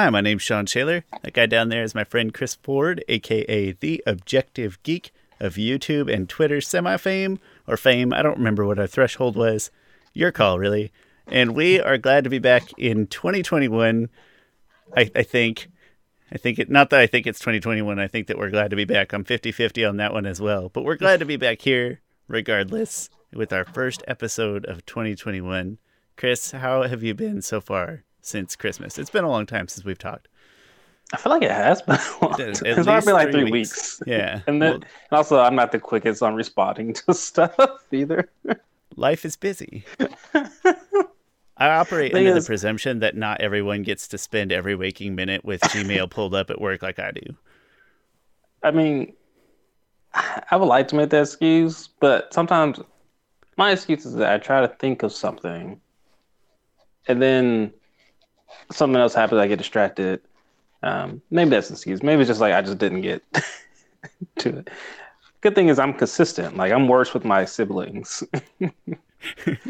Hi, my name's Sean Shaler. That guy down there is my friend Chris Ford, aka the Objective Geek of YouTube and Twitter semi fame or fame. I don't remember what our threshold was. Your call, really. And we are glad to be back in 2021. I, I think. I think it, not that I think it's 2021. I think that we're glad to be back. I'm 50 50 on that one as well. But we're glad to be back here regardless with our first episode of 2021. Chris, how have you been so far? Since Christmas. It's been a long time since we've talked. I feel like it has been. It it's probably been like three, three weeks. weeks. Yeah, and then well, and also I'm not the quickest on responding to stuff either. Life is busy. I operate under is, the presumption that not everyone gets to spend every waking minute with Gmail pulled up at work like I do. I mean, I would like to make that excuse, but sometimes my excuse is that I try to think of something, and then something else happens, I get distracted. Um, maybe that's an excuse. Maybe it's just like I just didn't get to it. Good thing is I'm consistent. Like I'm worse with my siblings. like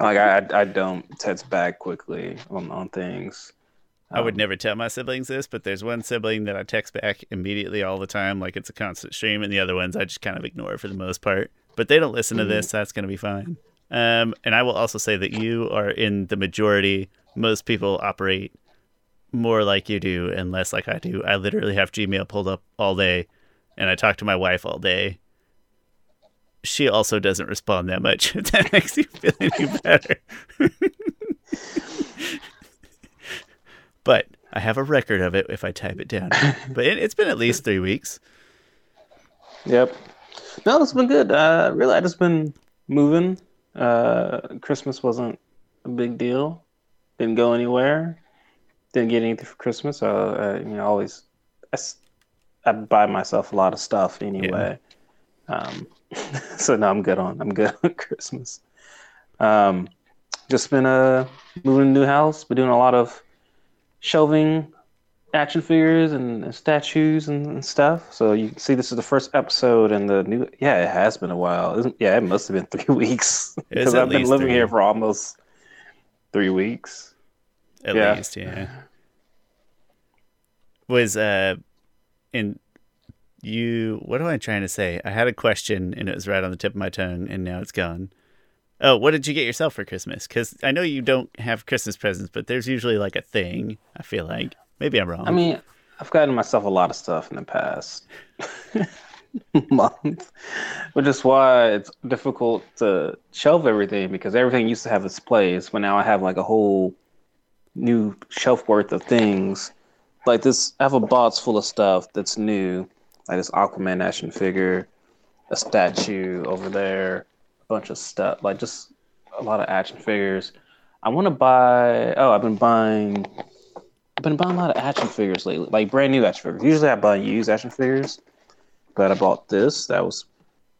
I, I don't text back quickly on, on things. I would um, never tell my siblings this, but there's one sibling that I text back immediately all the time, like it's a constant stream, and the other ones I just kind of ignore for the most part. But they don't listen to this, so that's going to be fine. Um, and I will also say that you are in the majority most people operate more like you do and less like I do. I literally have Gmail pulled up all day and I talk to my wife all day. She also doesn't respond that much. If that makes you feel any better. but I have a record of it if I type it down. But it, has been at least three weeks. Yep. No, it's been good. Uh, really, I just been moving. Uh, Christmas wasn't a big deal didn't go anywhere. Didn't get anything for Christmas. So uh, you know, always I, I, buy myself a lot of stuff anyway. Yeah. Um, so now I'm good on. I'm good on Christmas. Um, just been uh moving a new house. Been doing a lot of shelving action figures and, and statues and, and, stuff. So you can see this is the first episode and the new. Yeah, it has been a while. Yeah, it must have been three weeks because I've been living three. here for almost three weeks. At yeah. least, yeah. Was uh, in you? What am I trying to say? I had a question and it was right on the tip of my tongue, and now it's gone. Oh, what did you get yourself for Christmas? Because I know you don't have Christmas presents, but there's usually like a thing. I feel like maybe I'm wrong. I mean, I've gotten myself a lot of stuff in the past. month, which is why it's difficult to shelve everything because everything used to have its place, but now I have like a whole new shelf worth of things. Like this, I have a box full of stuff that's new, like this Aquaman action figure, a statue over there, a bunch of stuff, like just a lot of action figures. I want to buy. Oh, I've been buying. I've been buying a lot of action figures lately, like brand new action figures. Usually, I buy used action figures glad I bought this. That was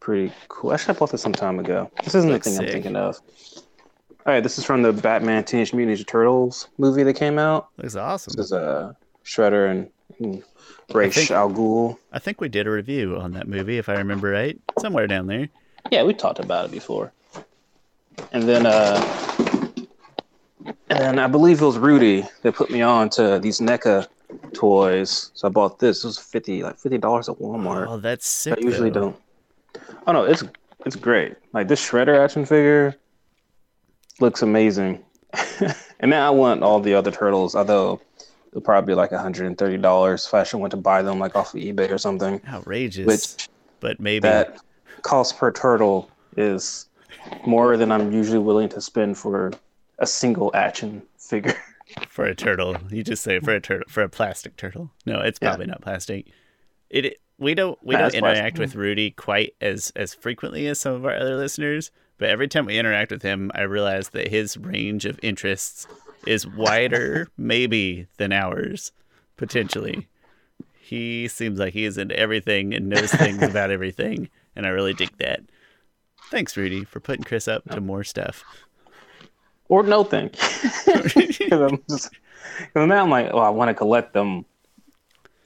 pretty cool. Actually, I bought this some time ago. This isn't the thing sick. I'm thinking of. All right, this is from the Batman Teenage Mutant Ninja Turtles movie that came out. Looks awesome. This is uh, Shredder and, and Ra's al Ghul. I think we did a review on that movie, if I remember right, somewhere down there. Yeah, we talked about it before. And then, uh, and then I believe it was Rudy that put me on to these NECA toys. So I bought this. It was fifty like fifty dollars at Walmart. Oh, that's sick. I usually though. don't. Oh no, it's it's great. Like this Shredder action figure looks amazing. and then I want all the other turtles, although it'll probably be like $130 if I actually went to buy them like off of eBay or something. Outrageous. Which but maybe that cost per turtle is more than I'm usually willing to spend for a single action figure. for a turtle. You just say for a turtle for a plastic turtle. No, it's probably yeah. not plastic. It we don't we don't interact plastic. with mm. Rudy quite as as frequently as some of our other listeners, but every time we interact with him, I realize that his range of interests is wider maybe than ours potentially. He seems like he is into everything and knows things about everything, and I really dig that. Thanks, Rudy, for putting Chris up to more stuff or no thank Because I'm just, cause now I'm like, oh, I want to collect them.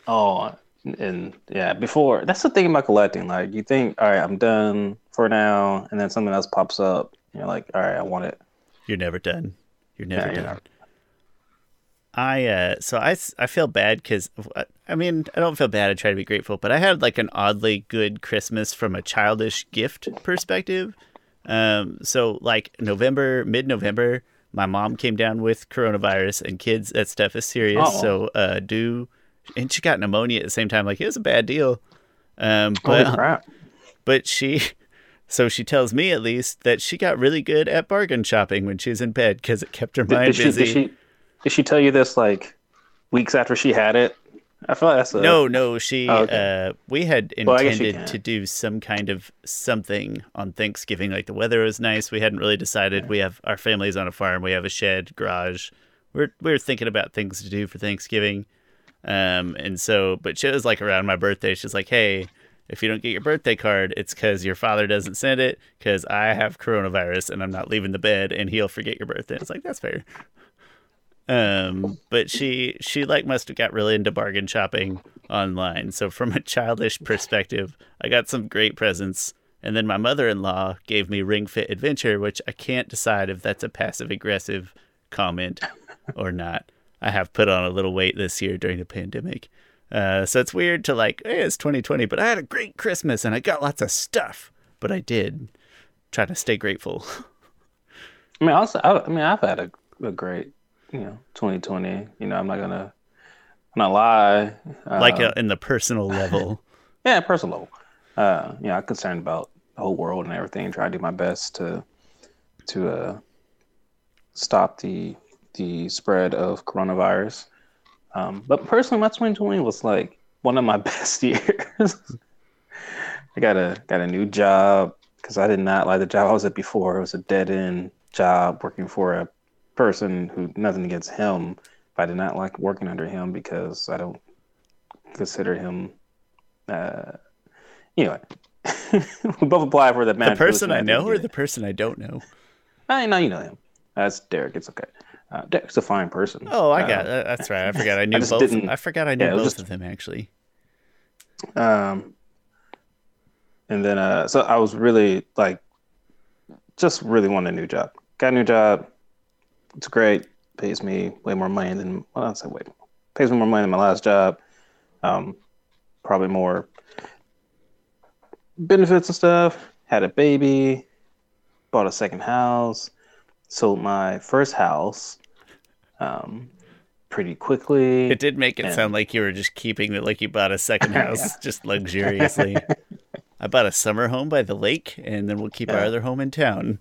Oh, and yeah, before that's the thing about collecting. Like, you think, all right, I'm done for now, and then something else pops up. And you're like, all right, I want it. You're never done. You're never yeah, done. You're I uh, so I, I feel bad because I mean I don't feel bad. I try to be grateful, but I had like an oddly good Christmas from a childish gift perspective. Um, so like November, mid November, my mom came down with coronavirus, and kids, that stuff is serious. Oh. So uh, do, and she got pneumonia at the same time. Like it was a bad deal. Um, Holy but crap! but she so she tells me at least that she got really good at bargain shopping when she was in bed because it kept her mind did she, busy did she did she tell you this like weeks after she had it? I feel like that's a no no she Oh, okay. uh we had Well, I guess you intended can. to do some kind of something on thanksgiving like the weather was nice we hadn't really decided we have our family's on a farm we have a shed garage we're we're thinking about things to do for thanksgiving um and so but she was like around my birthday she's like hey if you don't get your birthday card, it's because your father doesn't send it because I have coronavirus and I'm not leaving the bed and he'll forget your birthday. It's like that's fair. Um, but she she like must have got really into bargain shopping online. So from a childish perspective, I got some great presents. And then my mother-in-law gave me Ring Fit Adventure, which I can't decide if that's a passive aggressive comment or not. I have put on a little weight this year during the pandemic. Uh, so it's weird to like, hey, it's 2020, but I had a great Christmas and I got lots of stuff. But I did try to stay grateful. I mean, also, I, I mean, I've had a, a great, you know, 2020. You know, I'm not gonna, I'm not lie. Uh, like uh, in the personal level. yeah, personal level. Uh, you know, I'm concerned about the whole world and everything. Try to do my best to, to uh, stop the the spread of coronavirus. Um, but personally, my 2020 was like one of my best years. I got a got a new job because I did not like the job I was at before. It was a dead end job working for a person who nothing against him, but I did not like working under him because I don't consider him. Uh, anyway, we both applied for the the person I know or the person I don't know? I know you know him. That's Derek. It's okay. Uh, Derek's a fine person. Oh, I Uh, got that. That's right. I forgot I knew just both. didn't- I forgot I knew yeah, both just- of them actually. Um, and then, uh, so I was really like, just really wanted a new job. Got a new job. It's great. Pays me way more money than, well, I say way more. Pays me more money than my last job. Um, probably more benefits and stuff. Had a baby. Bought a second house. Sold my first house. Um, pretty quickly. It did make it And- sound like you were just keeping it like you bought a second house just luxuriously. I bought a summer home by the lake, and then we'll keep our other home in town.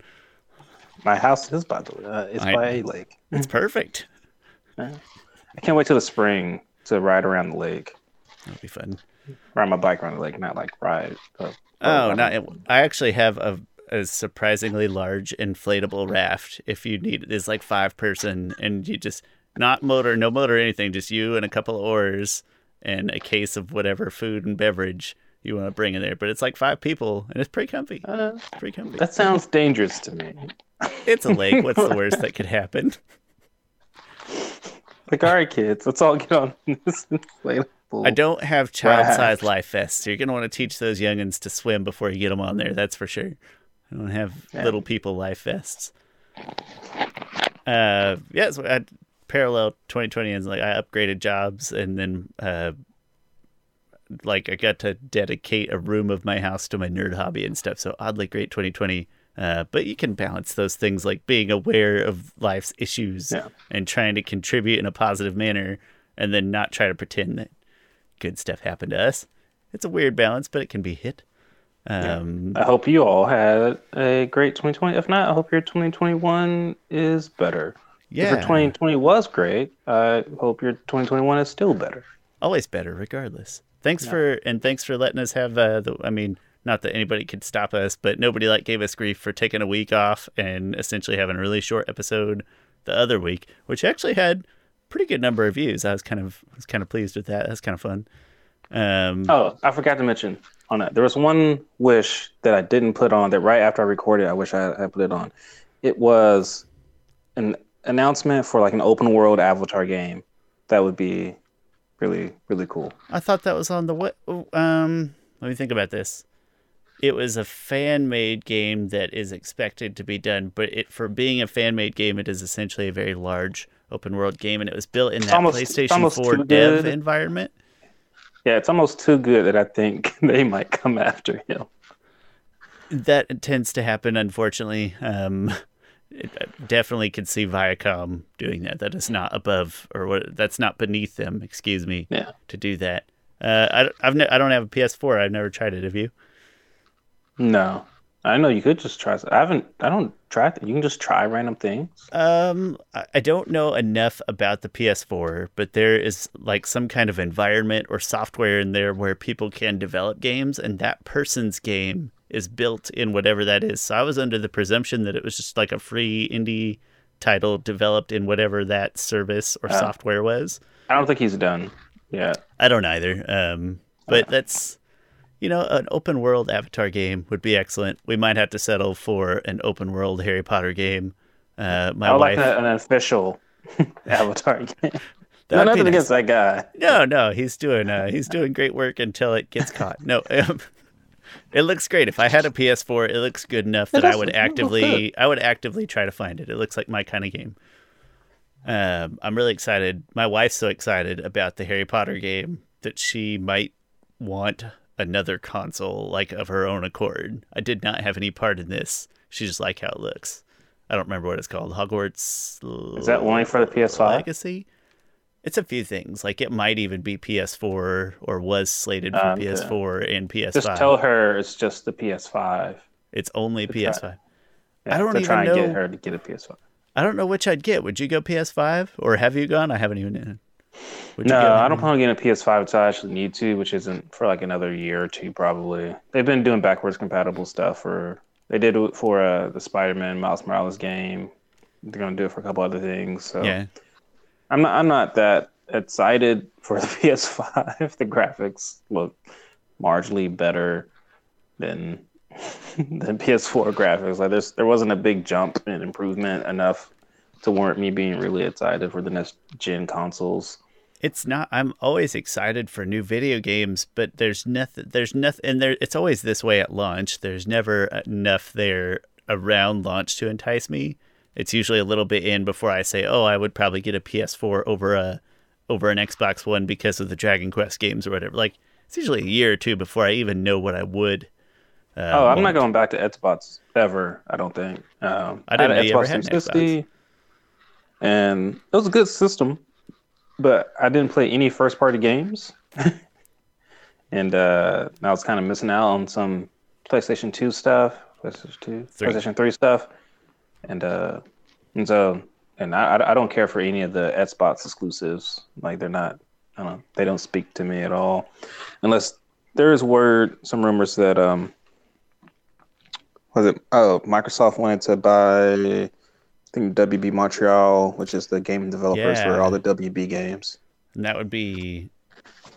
My house is by the uh, it's I- by a lake. It's perfect. I can't wait till the spring to ride around the lake. That'll be fun. Ride my bike around the lake, not like ride. Uh, Oh, not. I actually have a, a surprisingly large inflatable raft. If you need, it's like five person, and you just not motor, no motor, or anything. Just you and a couple of oars and a case of whatever food and beverage you want to bring in there. But it's like five people, and it's pretty comfy. Uh, It's pretty comfy. that sounds dangerous to me. It's a lake. What's the worst that could happen? Like, all right, kids, let's all get on this inflatable. I don't have child-sized life vests, so you're gonna want to teach those youngins to swim before you get them on there. That's for sure. I don't have Yeah. little people life vests. Uh, yeah, so I parallel 2020 and like I upgraded jobs, and then uh, like I got to dedicate a room of my house to my nerd hobby and stuff. So oddly great 2020. Uh, but you can balance those things like being aware of life's issues Yeah. and trying to contribute in a positive manner, and then not try to pretend that good stuff happened to us. It's a weird balance, but it can be hit. Um, I hope you all had a great 2020. If not, I hope your 2021 is better. If yeah, your 2020 was great, I hope your 2021 is still better. always better, regardless. Thanks for and thanks for letting us have uh, the. I mean, not that anybody could stop us, but nobody like gave us grief for taking a week off and essentially having a really short episode the other week, which actually had pretty good number of views. I was kind of was kind of pleased with that. That's kind of fun. Um, Oh, I forgot to mention on that. There was one wish that I didn't put on that right after I recorded. I wish I had put it on. It was an announcement for like an open world Avatar game. That would be really really cool. I thought that was on the what? Um, let me think about this. It was a fan made game that is expected to be done, but it for being a fan made game, it is essentially a very large open world game, and it was built in that almost- PlayStation 4 dev environment. Yeah, it's almost too good that I think they might come after him. That tends to happen, unfortunately. Um, it, I definitely could see Viacom doing that. That is not above, or what? That's not beneath them. Excuse me. Yeah. To do that. Uh, I, I've ne- I don't have a PS4. I've never tried it. Have you? No, I know you could just try. I haven't. I don't try. You can just try random things. Um, I don't know enough about the PS4, but there is like some kind of environment or software in there where people can develop games, and that person's game is built in whatever that is. So I was under the presumption that it was just like a free indie title developed in whatever that service or Oh. software was. I don't think he's done. Yeah. I don't either. Um, but that's you know an open world Avatar game would be excellent. We might have to settle for an open world Harry Potter game. Uh, my I would wife. like an, an official Avatar game. That no, nothing nice. against that guy. No, no, he's doing uh, he's doing great work until it gets caught. No, um, it looks great. If I had a PS4, it looks good enough that I would look- it looks actively I would actively try to find it. It looks like my kind of game. Um, I'm really excited. My wife's so excited about the Harry Potter game that she might want another console like of her own accord. I did not have any part in this. She just like how it looks. I don't remember what it's called. Hogwarts Is that only for the PS5? Legacy. It's a few things. Like it might even be PS4 or was slated for um, okay. PS4 and PS5. Just tell her it's just the PS5. it's only try- PS5. Yeah, I don't to try even and know- get her to get a PS5. I don't know which I'd get. Would you go PS5 or have you gone? I haven't even. Uh, Would No, I don't plan on getting a PS5 until I actually need to, which isn't for like another year or two probably. They've been doing backwards compatible stuff for. They did it for uh, the Spider-Man Miles Morales game. They're gonna do it for a couple other things. So Yeah, I'm not. I'm not that excited for the PS5. the graphics look marginally better than than PS4 graphics. Like there's there wasn't a big jump in improvement enough to warrant me being really excited for the next gen consoles. It's not. I'm always excited for new video games, but there's nothing. There's nothing, and there. It's always this way at launch. There's never enough there around launch to entice me. It's usually a little bit in before I say, "Oh, I would probably get a PS4 over a over an Xbox One because of the Dragon Quest games or whatever." Like it's usually a year or two before I even know what I would. Uh, Oh, I'm not going back to Xbox ever. I don't think. Um, I didn't had know you ever Xbox had an 360, and it was a good system, but I didn't play any first party games, and uh, I was kind of missing out on some PlayStation 2 stuff, PlayStation 2, Three. PlayStation 3 stuff, and uh, and so and I I- I don't care for any of the Xbox exclusives. Like they're not. I don't. know, They don't speak to me at all, unless there is word, some rumors that um was it? Oh, Microsoft wanted to buy, I think WB Montreal, which is the game developers for all the WB games. And that would be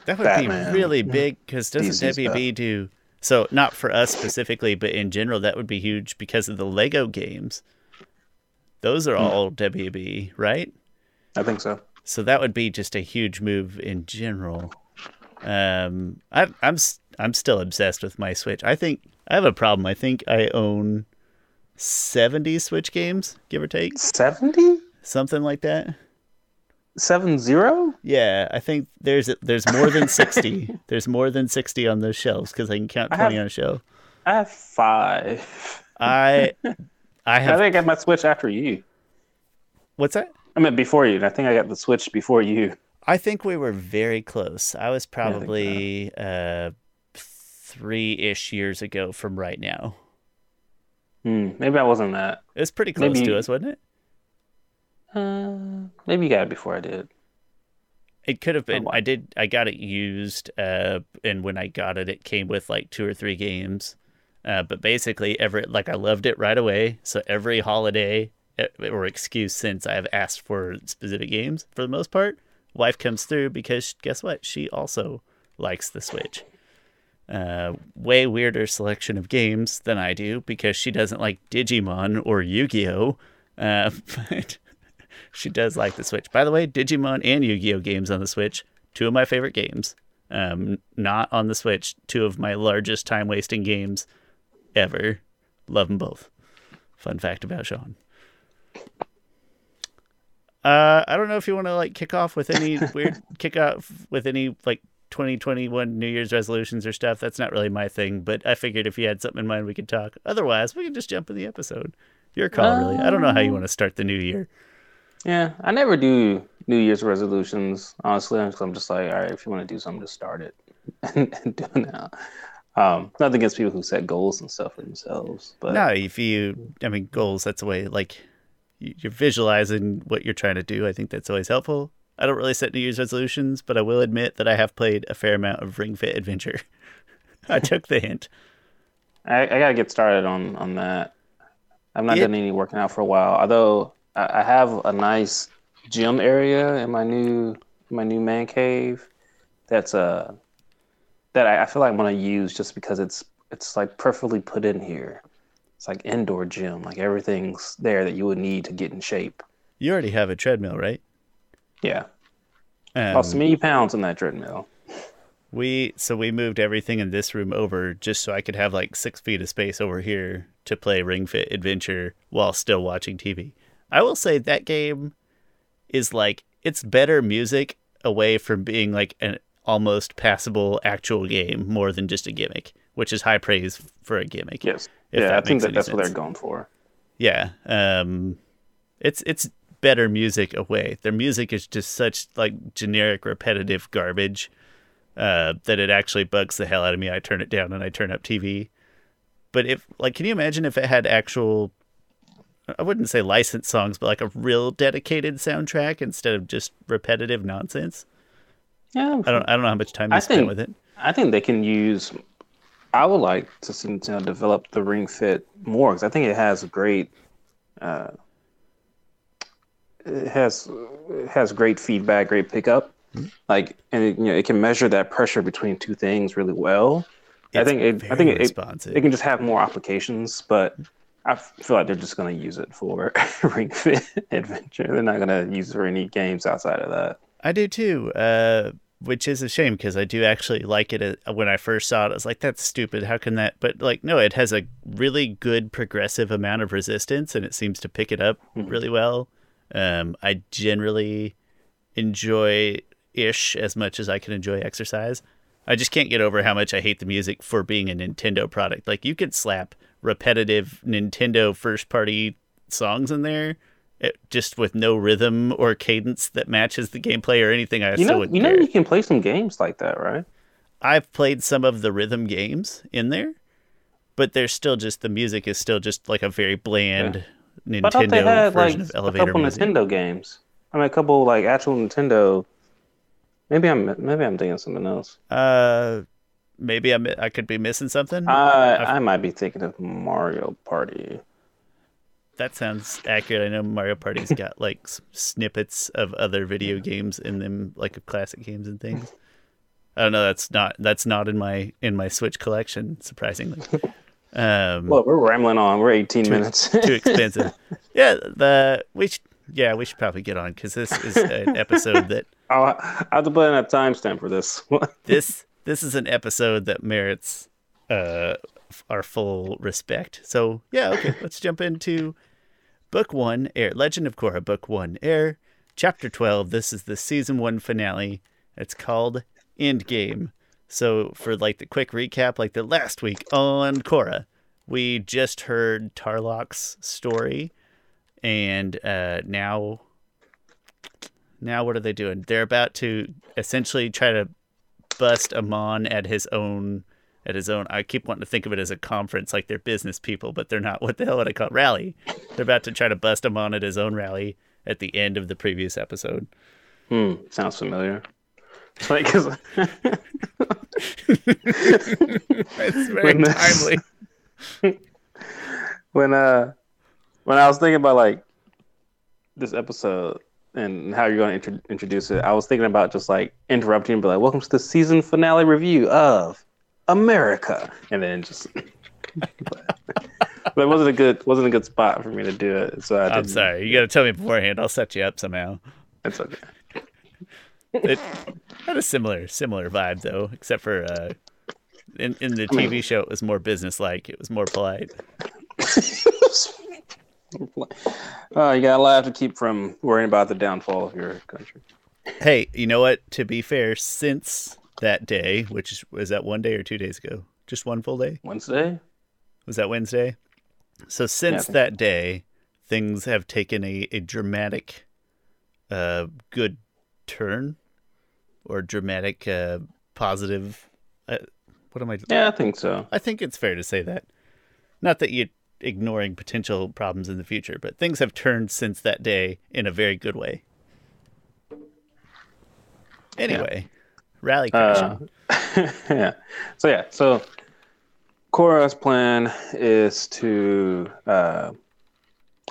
that would Batman. be really big because doesn't DC WB do so? Not for us specifically, but in general, that would be huge because of the Lego games. Those Hmm. are all WB, right? I think so. So that would be just a huge move in general. Um, I, I'm I'm still obsessed with my Switch. I think I have a problem. I think I own seventy Switch games, give or take, 70? something like that. 7-0? Yeah, I think there's there's more than sixty. there's more than sixty on those shelves because I can count twenty have- on a shelf. I have five. I I have. I think I got my Switch after you. what's that? I mean, before you. and I think I got the Switch before you. I think we were very close. I was think so. probably uh three ish years ago from right now. Hmm, maybe I wasn't that. It was pretty close Maybe- to us, wasn't it? Uh, maybe you got it before I did. It could have been. wow. I did. I got it used, uh, and when I got it, it came with like two or three games. Uh, but basically, every like I loved it right away. So every holiday or excuse since I have asked for specific games for the most part, wife comes through because guess what? She also likes the Switch. Uh, way weirder selection of games than I do because she doesn't like Digimon or Yu-Gi-Oh. Uh, but she does like the Switch. By the way, Digimon and Yu-Gi-Oh games on the Switch, two of my favorite games. Um, not on the Switch, two of my largest time wasting games ever. Love them both. Fun fact about Sean. Uh, I don't know if you want to like kick off with any weird kick off with any like 2021 New Year's resolutions or stuff. That's not really my thing, but I figured if you had something in mind, we could talk. Otherwise, we can just jump in the episode. Your call, really. I don't know how you want to start the new year. Yeah, I never do New Year's resolutions, honestly. because I'm just like, all right, if you want to do something, just start it and, do it now. Um, nothing against people who set goals and stuff for themselves, but no, if you, I mean, goals. That's a way like you're visualizing what you're trying to do. I think that's always helpful. I don't really set New Year's resolutions, but I will admit that I have played a fair amount of Ring Fit Adventure. I took the hint. I, I, gotta get started on on that. I've not done any working out for a while. Although I, I have a nice gym area in my new my new man cave. That's a uh, that I, I feel like I want to use just because it's it's like perfectly put in here. It's like indoor gym. Like everything's there that you would need to get in shape. You already have a treadmill, right? Yeah. Um, Lost many pounds on that treadmill. We so we moved everything in this room over just so I could have like six feet of space over here to play Ring Fit Adventure while still watching TV. I will say that game is like it's better music away from being like an almost passable actual game more than just a gimmick, which is high praise for a gimmick. Yes. Yeah, I think that that's sense. what they're going for. Yeah. Um, it's it's better music away. Their music is just such like generic, repetitive garbage uh, that it actually bugs the hell out of me. I turn it down and I turn up TV. But if like, can you imagine if it had actual? I wouldn't say licensed songs, but like a real dedicated soundtrack instead of just repetitive nonsense. Yeah, I don't. I don't know how much time they spent with it. I think they can use. I would like to see know, develop the Ring Fit more because I think it has great. Uh, has it has great feedback, great pickup. Mm-hmm. Like, and it, you know, it can measure that pressure between two things really well. It's I think it. I think it, it, it can just have more applications, but I feel like they're just going to use it for Ring Fit Adventure. They're not going to use it for any games outside of that. I do too, uh, which is a shame because I do actually like it. Uh, when I first saw it, I was like, "That's stupid. How can that?" But like, no, it has a really good progressive amount of resistance, and it seems to pick it up mm-hmm. really well. Um, I generally enjoy ish as much as I can enjoy exercise. I just can't get over how much I hate the music for being a Nintendo product. Like you could slap repetitive Nintendo first party songs in there it, just with no rhythm or cadence that matches the gameplay or anything. I you know, you know, you can play some games like that, right? I've played some of the rhythm games in there, but there's still just the music is still just like a very bland yeah. Nintendo had, version like, of elevator a couple music. Nintendo games. I mean, a couple like actual Nintendo. Maybe I'm maybe I'm thinking something else. Uh, maybe I'm I could be missing something. Uh, I might be thinking of Mario Party that sounds accurate. I know Mario Party's got like snippets of other video games in them, like classic games and things. I don't know. That's not that's not in my in my Switch collection, surprisingly. Um, well, we're rambling on. We're 18 too, minutes. too expensive. Yeah, the we should, yeah we should probably get on because this is an episode that I'll, I'll have to put in a timestamp for this. this this is an episode that merits uh, our full respect. So yeah, okay, let's jump into Book 1 Air, Legend of Korra, Book 1 Air, Chapter 12. This is the season 1 finale. It's called Endgame. So, for like the quick recap, like the last week on Korra, we just heard Tarlok's story, and uh, now, now what are they doing? They're about to essentially try to bust Amon at his own at his own. I keep wanting to think of it as a conference, like they're business people, but they're not. What the hell would I call it? rally? They're about to try to bust him on at his own rally at the end of the previous episode. Hmm, sounds familiar. It's like, cause... it's very when timely. when uh, when I was thinking about like this episode and how you're going to int- introduce it, I was thinking about just like interrupting and be like, "Welcome to the season finale review of." America, and then just. but, it wasn't a good wasn't a good spot for me to do it. So I am sorry. You got to tell me beforehand. I'll set you up somehow. That's okay. It had a similar similar vibe though, except for uh, in in the TV mean, show it was more business like. It was more polite. Uh, you got a lot to keep from worrying about the downfall of your country. Hey, you know what? To be fair, since that day, which was that one day or two days ago, just one full day. Wednesday. Was that Wednesday? So since Yeah. that day, things have taken a, a dramatic, uh, good turn, or dramatic, uh, positive. Uh, what am I? Yeah, I think so. I think it's fair to say that. Not that you're ignoring potential problems in the future, but things have turned since that day in a very good way. Anyway, rally crashing. Uh, yeah. So yeah. So Korra's plan is to uh,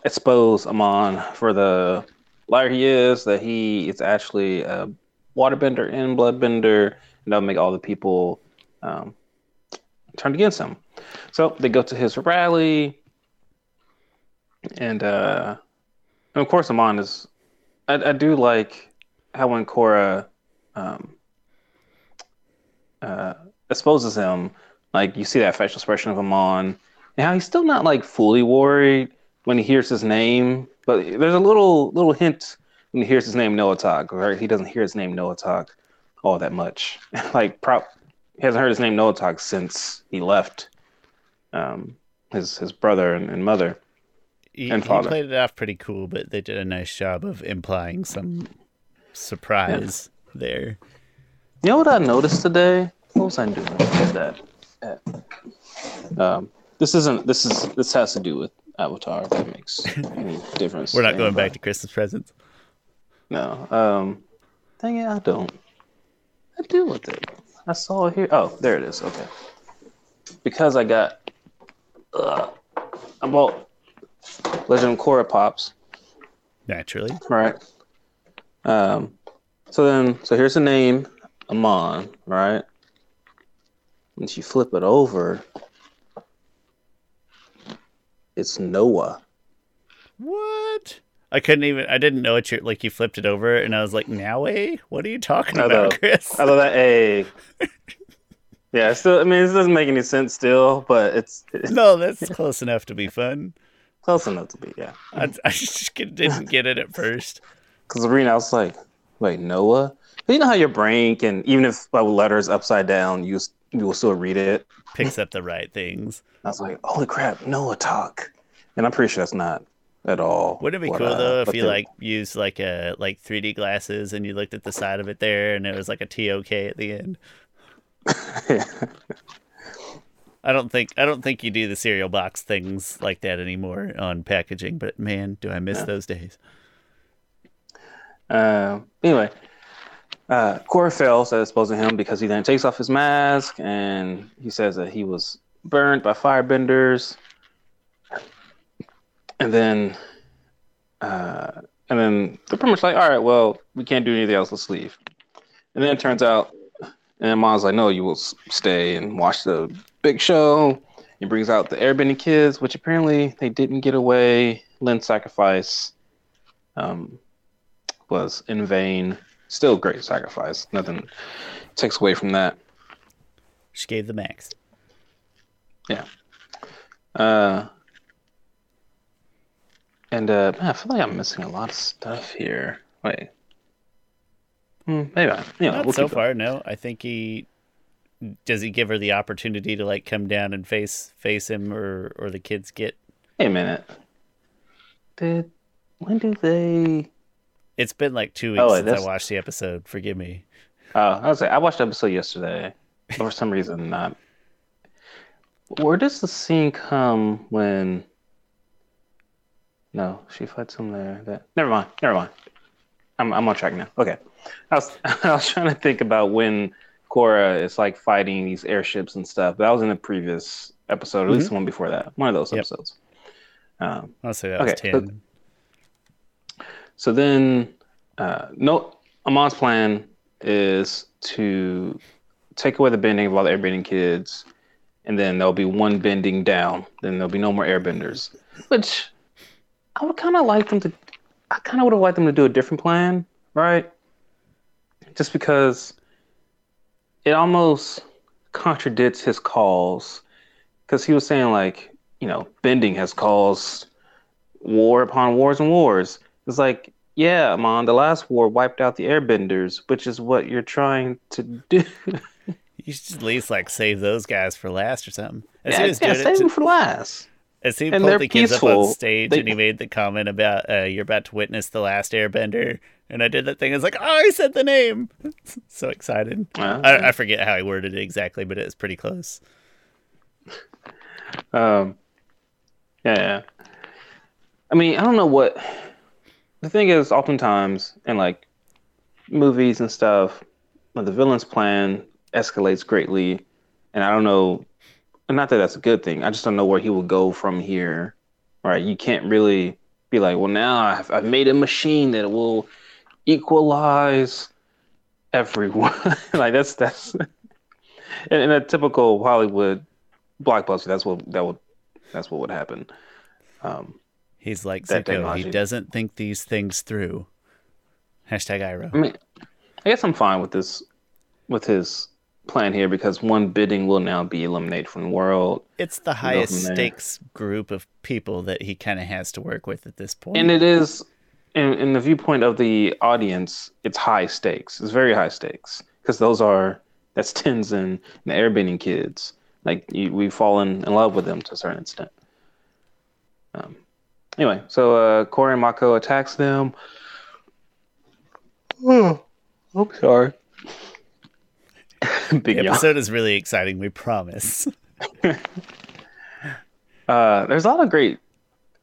expose Amon for the liar he is. That he is actually a waterbender and bloodbender, and that'll make all the people um, turn against him. So they go to his rally, and uh, and of course Amon is. I, I do like how when Korra. Um, uh, exposes him, like you see that facial expression of Amon, on, and how he's still not like fully worried when he hears his name, but there's a little little hint when he hears his name Noatak, or he doesn't hear his name Noatak all that much. like, pro- he hasn't heard his name Noatak since he left um, his his brother and, and mother. he, and he played it off pretty cool, but they did a nice job of implying some surprise there. You know what I noticed today? What was I doing that? Um, this isn't. This is. This has to do with Avatar. If that makes any difference. We're not going back to Christmas presents. No. Um. Dang it! I don't. I deal with it. I saw it here. Oh, there it is. Okay. Because I got. Uh, I bought Legend of Korra pops. Naturally. Right. Um. So then, so here's the name, Amon. Right. Once you flip it over, it's Noah. What? I couldn't even. I didn't know it. you like. You flipped it over, and I was like, "Now, eh? What are you talking I about. Chris?" I love that A. Yeah, still. I mean, this doesn't make any sense still, but it's, it's no, that's close enough to be fun. close enough to be. Yeah. I, I just didn't get it at first. Because reading, I was like, wait, Noah. But you know how your brain can, even if a letter is upside down, you you will still read it. Picks up the right things. I was like, holy crap, Noatak. And I'm pretty sure that's not at all. Wouldn't it be cool though if you they- like used like a like 3D glasses and you looked at the side of it there and it was like a TOK at the end? I don't think I don't think you do the cereal box things like that anymore on packaging, but man, do I miss those days. Uh, anyway, uh, Korra fails at exposing him because he then takes off his mask and he says that he was burned by firebenders. And then, uh, and then they're pretty much like, all right, well, we can't do anything else. Let's leave. And then it turns out, Amon's like, no, you will stay and watch the big show. He brings out the airbending kids, which apparently they didn't get away. Lin's sacrifice. Um, was in vain. Still great sacrifice. Nothing takes away from that. She gave the max. Yeah. Uh, and uh, man, I feel like I'm missing a lot of stuff here. Wait. Hmm, maybe I. Yeah, Not we'll so far, no. I think he does he give her the opportunity to like come down and face face him or or the kids get Wait a minute. Did when do they? It's been like two weeks Oh, since I watched the episode. Forgive me. Oh, I was like, I watched the episode yesterday. but For some reason, not. Where does the scene come when? No, she fights him there. That never mind. Never mind. I'm I'm on track now. Okay, I was I was trying to think about when Korra is like fighting these airships and stuff. That was in the previous episode, at least the one before that. One of those Yep. episodes. Um, I'll say that was Okay, ten. So then, uh, no, Amon's plan is to take away the bending of all the airbending kids, and then there'll be one bending down. Then there'll be no more airbenders. Which I would kind of like them to. I kind of would have liked them to do a different plan, right? Just because it almost contradicts his calls, because he was saying like, you know, bending has caused war upon wars and wars. It's like, yeah, Amon, the last war wiped out the airbenders, which is what you're trying to do. You should at least like save those guys for last or something. As yeah, he was yeah, save them to- for last. as he and pulled the kids up on peaceful. stage They- and he made the comment about uh, you're about to witness the last Airbender, and I did that thing. I was like, oh, I said the name. so excited. Uh, I, I forget how he worded it exactly, but it was pretty close. Um, yeah, yeah. I mean, I don't know what the thing is. Oftentimes, in like movies and stuff, when the villain's plan escalates greatly, and I don't know, not that that's a good thing. I just don't know where he will go from here. Right? You can't really be like, well, now I've, I've made a machine that will equalize everyone. like that's that's in, in a typical Hollywood blockbuster. That's what that would that's what would happen. Um, He's like Zuko. He doesn't think these things through. Hashtag Iroh. I mean, I guess I'm fine with this with his plan here because one bending will now be eliminated from the world, It's the highest stakes group of people that he kind of has to work with at this point. and it is in, in the viewpoint of the audience. It's high stakes. It's very high stakes because those are that's Tenzin and the airbending kids. Like you, we've fallen in love with them to a certain extent. Um, anyway, so uh, Korra and Mako attacks them. Oh, I'm sorry. Big the yawn. episode is really exciting. We promise. Uh, there's a lot of great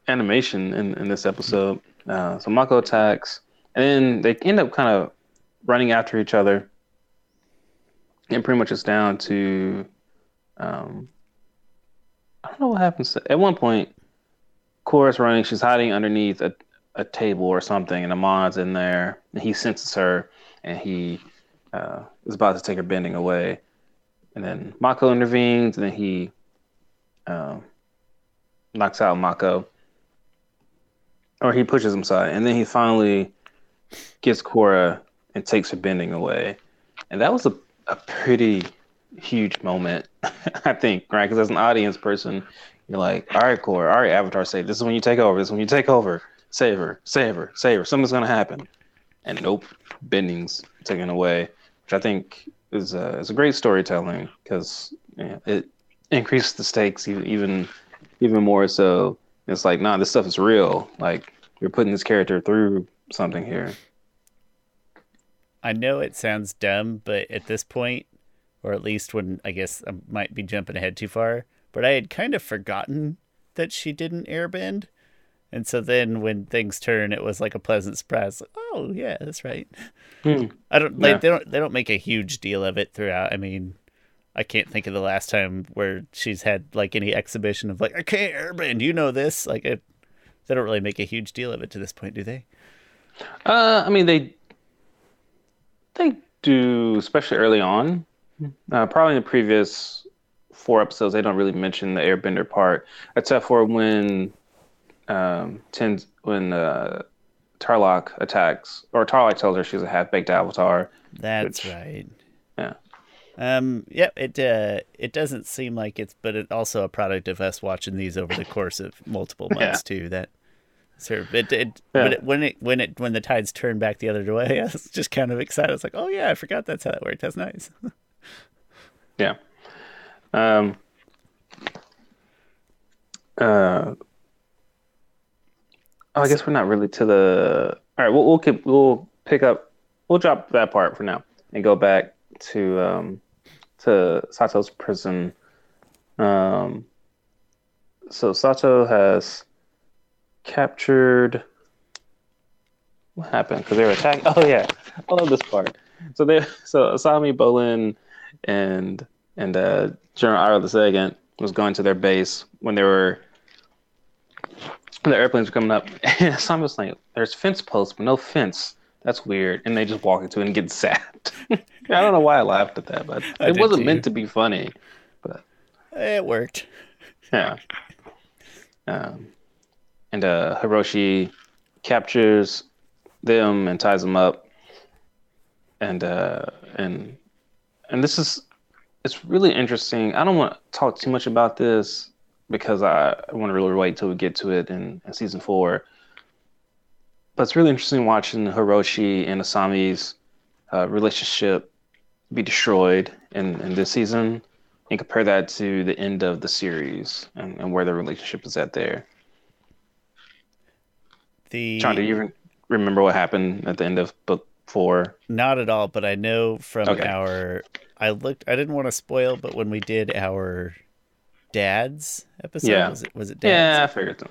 animation in, in this episode. Uh, so Mako attacks, and then they end up kind of running after each other. And pretty much it's down to, um, I don't know what happens. At one point, Korra's running. She's hiding underneath a, a table or something, and Amon's in there, and he senses her, and he uh, is about to take her bending away. And then Mako intervenes, and then he um, knocks out Mako, or he pushes him aside, and then he finally gets Korra and takes her bending away, and that was a, a pretty huge moment, I think, right? Because as an audience person, you're like, all right, Korra, all right, Avatar, say this is when you take over. This is when you take over. Save her, save her, save her. Something's gonna happen, and nope, bending's taken away, which I think is a, is a great storytelling because yeah, it increases the stakes even even even more so it's like nah this stuff is real like you're putting this character through something here I know it sounds dumb, but at this point, or at least when I guess I might be jumping ahead too far, but I had kind of forgotten that she didn't airbend. And so then when things turn, it was like a pleasant surprise. Like, oh yeah, that's right. Hmm. I don't like Yeah. they don't they don't make a huge deal of it throughout. I mean, I can't think of the last time where she's had like any exhibition of like I can't airbend. You know this. Like it, they don't really make a huge deal of it to this point, do they? uh i mean they they do especially early on uh, probably in the previous four episodes they don't really mention the airbender part except for when um tens when uh tarlok attacks or tarlok tells her she's a half-baked avatar That's Which- right. yeah Um. Yep. It uh. It doesn't seem like it's, but it's also a product of us watching these over the course of multiple months too. That sort of it. it But Yeah. it, when it when it when the tides turn back the other way, I was just kind of excited. I was like, oh yeah, I forgot that's how that worked. That's nice. Yeah. Um. Uh. Oh, I guess we're not really to the. All right, we'll we'll keep, we'll pick up. We'll drop that part for now and go back to um to Sato's prison. Um. So Sato has captured. What happened? Because they were attacked. Oh yeah, I love this part. So they so Asami Bolin and and uh, General the Second was going to their base when they were when the airplanes were coming up. And Asami was like, "There's fence posts, but no fence. That's weird." And they just walk into it and get zapped. I don't know why I laughed at that, but I it wasn't too. meant to be funny. But it worked. Yeah. Um, and uh, Hiroshi captures them and ties them up. And uh, and and this is it's really interesting. I don't want to talk too much about this because I, want to really wait till we get to it in, in season four. But it's really interesting watching Hiroshi and Asami's uh, relationship be destroyed in, in this season and compare that to the end of the series and, and where the relationship is at there. The John, do you re- remember what happened at the end of book four? not at all, but I know from Okay. our I looked I didn't want to spoil, but when we did our dad's episode, Yeah. was it was it Yeah, I figured so.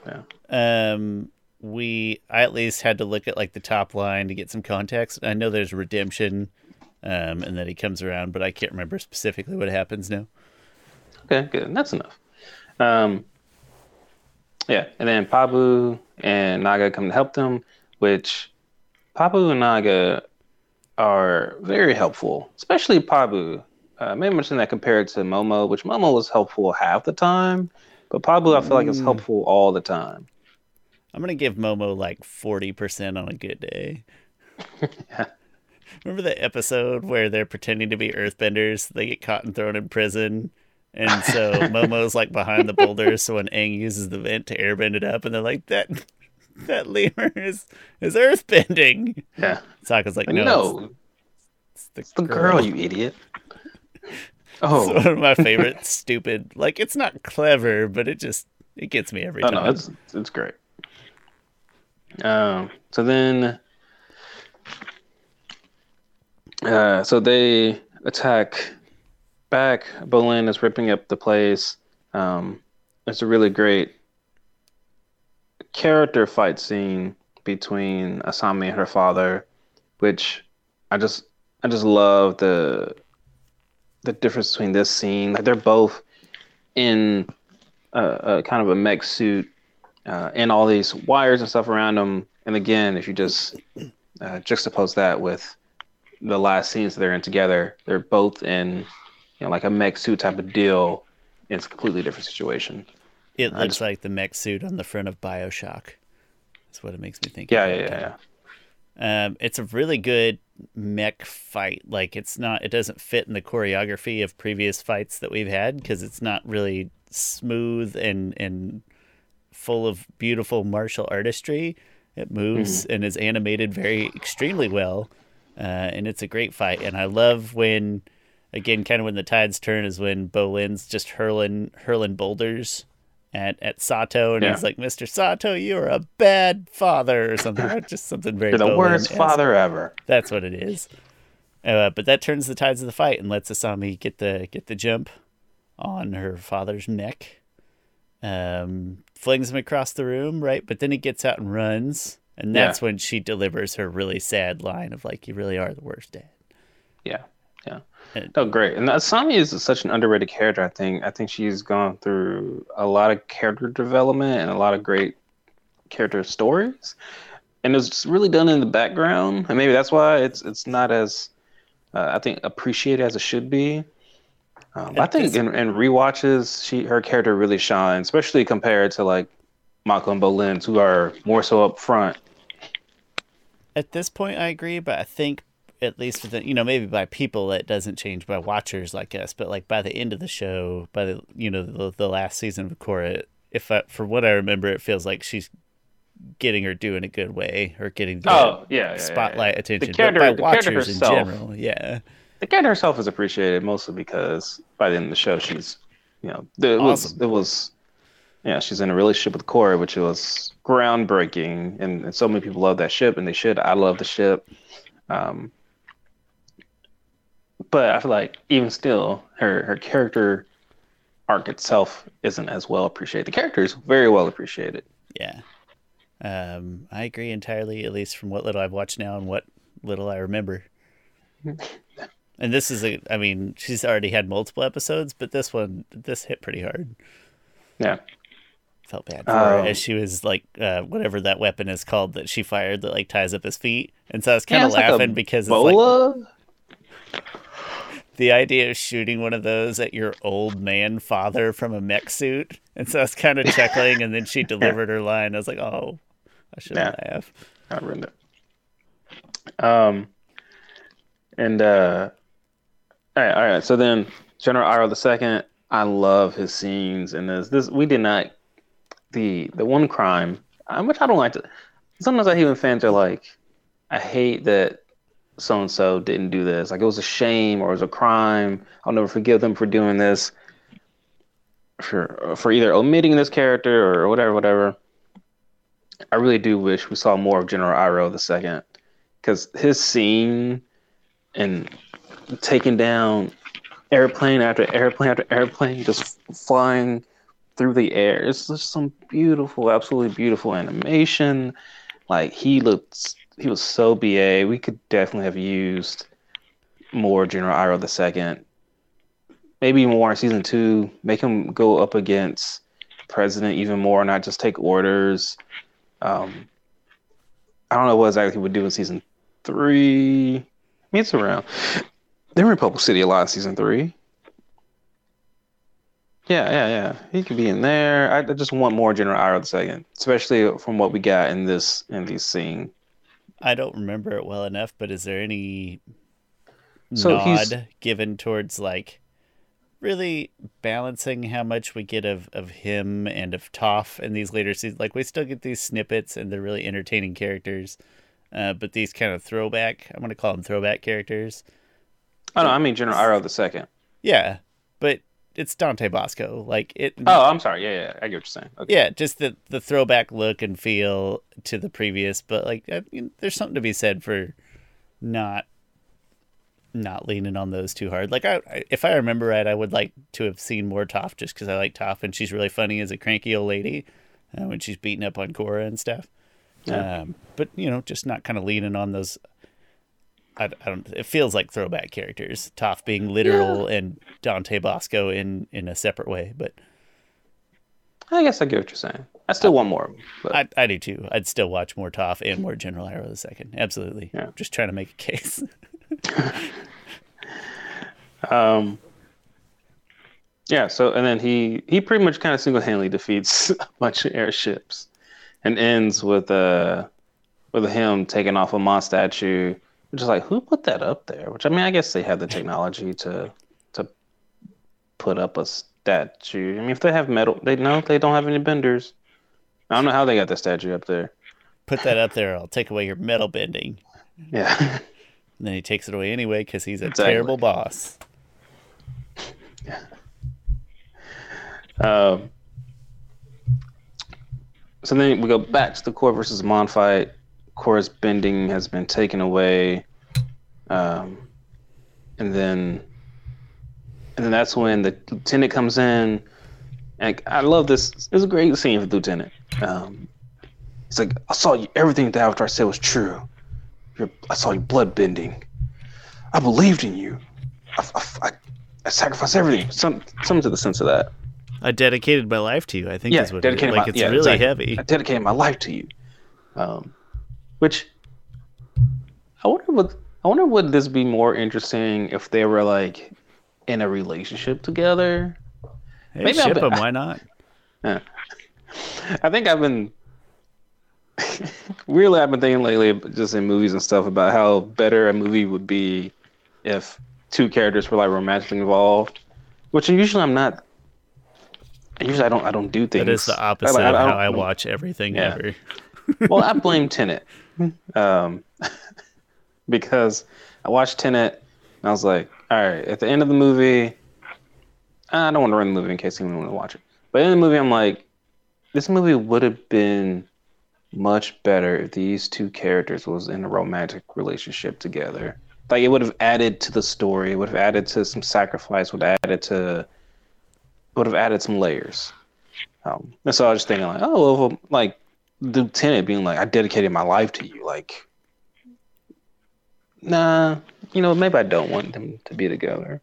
Yeah. Um we I at least had to look at like the top line to get some context. I know there's redemption um and that he comes around, but I can't remember specifically what happens now. Okay, good. That's enough. Um, yeah, and then Pabu and Naga come to help them, which Pabu and Naga are very helpful, especially Pabu. Uh, I may mention that compared to Momo, which Momo was helpful half the time, but Pabu I feel like is Mm. helpful all the time. I'm gonna give Momo like forty percent on a good day. Yeah. Remember the episode where they're pretending to be earthbenders? They get caught and thrown in prison. And so Momo's like behind the boulders, so when Aang uses the vent to airbend it up, and they're like, That that lemur is is earthbending. Yeah. Sokka's like, No, no, it's, it's the girl, you idiot. It's Oh, one of my favorite stupid like it's not clever, but it just it gets me every time. Oh time. no, it's it's great. Um, so then, uh, so they attack back. Bolin is ripping up the place. Um, it's a really great character fight scene between Asami and her father, which I just I just love the the difference between this scene. Like they're both in a, a kind of a mech suit uh, and all these wires and stuff around them. And again, if you just uh, juxtapose that with the last scenes they're in together, they're both in you know like a mech suit type of deal. It's a completely different situation. It looks just- like the mech suit on the front of Bioshock. That's what it makes me think. Yeah, of yeah, yeah. yeah. Um, it's a really good mech fight. Like it's not, it doesn't fit in the choreography of previous fights that we've had because it's not really smooth and and full of beautiful martial artistry. It moves and is animated very extremely well, uh, and it's a great fight. And I love when, again, kind of when the tides turn is when Bolin's just hurling hurling boulders at at Sato, and Yeah. he's like, "Mr. Sato, you're a bad father," or something, just something very. You're the worst father ever. That's what it is. Uh, but that turns the tides of the fight and lets Asami get the get the jump on her father's neck. Um, flings him across the room, right? But then he gets out and runs, and that's when she delivers her really sad line of like, "You really are the worst dad." Yeah, yeah. No, great. And Asami is such an underrated character. I think. I think she's gone through a lot of character development and a lot of great character stories, and it's really done in the background. And maybe that's why it's it's not as uh, I think appreciated as it should be. Um, I think in, in rewatches, she her character really shines, especially compared to like Mako and Bolin's, who are more so up front. At this point, I agree, but I think at least with the, you know maybe by people it doesn't change by watchers like us, but like by the end of the show, by the you know the, the last season of Korra, if I, for what I remember, it feels like she's getting her due in a good way or getting the Oh, yeah, yeah, yeah, spotlight yeah. attention. The character, but by the character watchers herself, in general, yeah. the character herself is appreciated mostly because by the end of the show, she's, you know, it was, it was, yeah, she's in a relationship with Korra, which was groundbreaking, and, and so many people love that ship, and they should. I love the ship, um, but I feel like even still, her her character arc itself isn't as well appreciated. The character is very well appreciated. Yeah. Um, I agree entirely, at least from what little I've watched now and what little I remember. and this is a, I mean, she's already had multiple episodes, but this one, this hit pretty hard. Yeah. Felt bad for her Um, as she was like, uh, whatever that weapon is called that she fired that like ties up his feet. And so I was kind Yeah, of like a laughing because it's like Bola. The idea of shooting one of those at your old man father from a mech suit. And so I was kind of chuckling, and then she delivered her line. I was like, oh, I should Yeah. laugh. I ruined it. Um, and uh, all right, all right. So then, General Iroh the second. I love his scenes in this. This we did not the the one crime, uh, which I don't like to. Sometimes I hear when fans are like, I hate that so and so didn't do this. Like it was a shame or it was a crime. I'll never forgive them for doing this. For for either omitting this character or whatever, whatever. I really do wish we saw more of General Iroh the second, because his scene and taking down airplane after airplane after airplane, just flying through the air. It's just some beautiful, absolutely beautiful animation. Like he looked, he was so BA. We could definitely have used more General Iroh the second. Maybe even more in season two. Make him go up against President even more, not just take orders. Um, I don't know what exactly he would do in season three. I mean, it's around. They're in Republic City a lot in season three. Yeah, yeah, yeah. He could be in there. I, I just want more General Iroh the second, especially from what we got in this in this scene. I don't remember it well enough, but is there any So he's- nod given towards like really balancing how much we get of, of him and of Toph in these later seasons? Like we still get these snippets and they're really entertaining characters, uh, but these kind of throwback, I'm gonna call them throwback characters. Oh no, I mean General Iroh the second. Yeah, but it's Dante Basco. Like it. Oh, I'm sorry. Yeah, yeah, I get what you're saying. Okay. Yeah, just the the throwback look and feel to the previous, but like I mean, there's something to be said for not not leaning on those too hard. Like I, I- if I remember right, I would like to have seen more Toph just because I like Toph and she's really funny as a cranky old lady uh, when she's beating up on Korra and stuff. Yeah. Um, but you know, just not kind of leaning on those. I, I don't. It feels like throwback characters. Toph being literal and Dante Basco in in a separate way, but. I guess I get what you're saying. I still want more. But I, I do too. I'd still watch more Toph and more General Iroh the second. Absolutely. Yeah. Just trying to make a case. Um, yeah. So and then he he pretty much kind of single handedly defeats a bunch of airships, and ends with uh with him taking off Amon statue. Is like, who put that up there? Which I mean, I guess they have the technology to to put up a statue. I mean, if they have metal, they know they don't have any benders. I don't know how they got the statue up there. Put that up there. I'll take away your metal bending. Yeah. And then he takes it away anyway because he's a Exactly. terrible boss. Yeah. Um, so then we go back to the Korra versus Mon fight. Korra's bending has been taken away, um, and then and then that's when the lieutenant comes in. And I love this. It's a great scene for the lieutenant. Um, he's like, "I saw you. Everything that Avatar said was true. Your, I saw you blood bending. I believed in you. I, I, I, I sacrificed everything. Some, something to the sense of that." I dedicated my life to you. I think Yeah, is what it, dedicated like my- it's yeah, really exactly. heavy. I dedicated my life to you. Um, which I wonder what I wonder would this be more interesting if they were like in a relationship together. Hey, maybe ship be- him. Why not? Yeah. I think I've been really I've been thinking lately, just in movies and stuff, about how better a movie would be if two characters were like romantically involved. Which usually I'm not. Usually I don't. I don't do things. That is the opposite I- I of how I watch everything Yeah. ever. Well, I blame Tenet um, because I watched Tenet and I was like, all right, at the end of the movie, I don't want to run the movie in case anyone want to watch it. But in the movie, I'm like, this movie would have been much better if these two characters was in a romantic relationship together. Like it would have added to the story, it would have added to some sacrifice, would have added to, would have added some layers. Um, and so I was just thinking like, oh, well, like lieutenant being like, I dedicated my life to you. Like, nah, you know, maybe I don't want them to be together.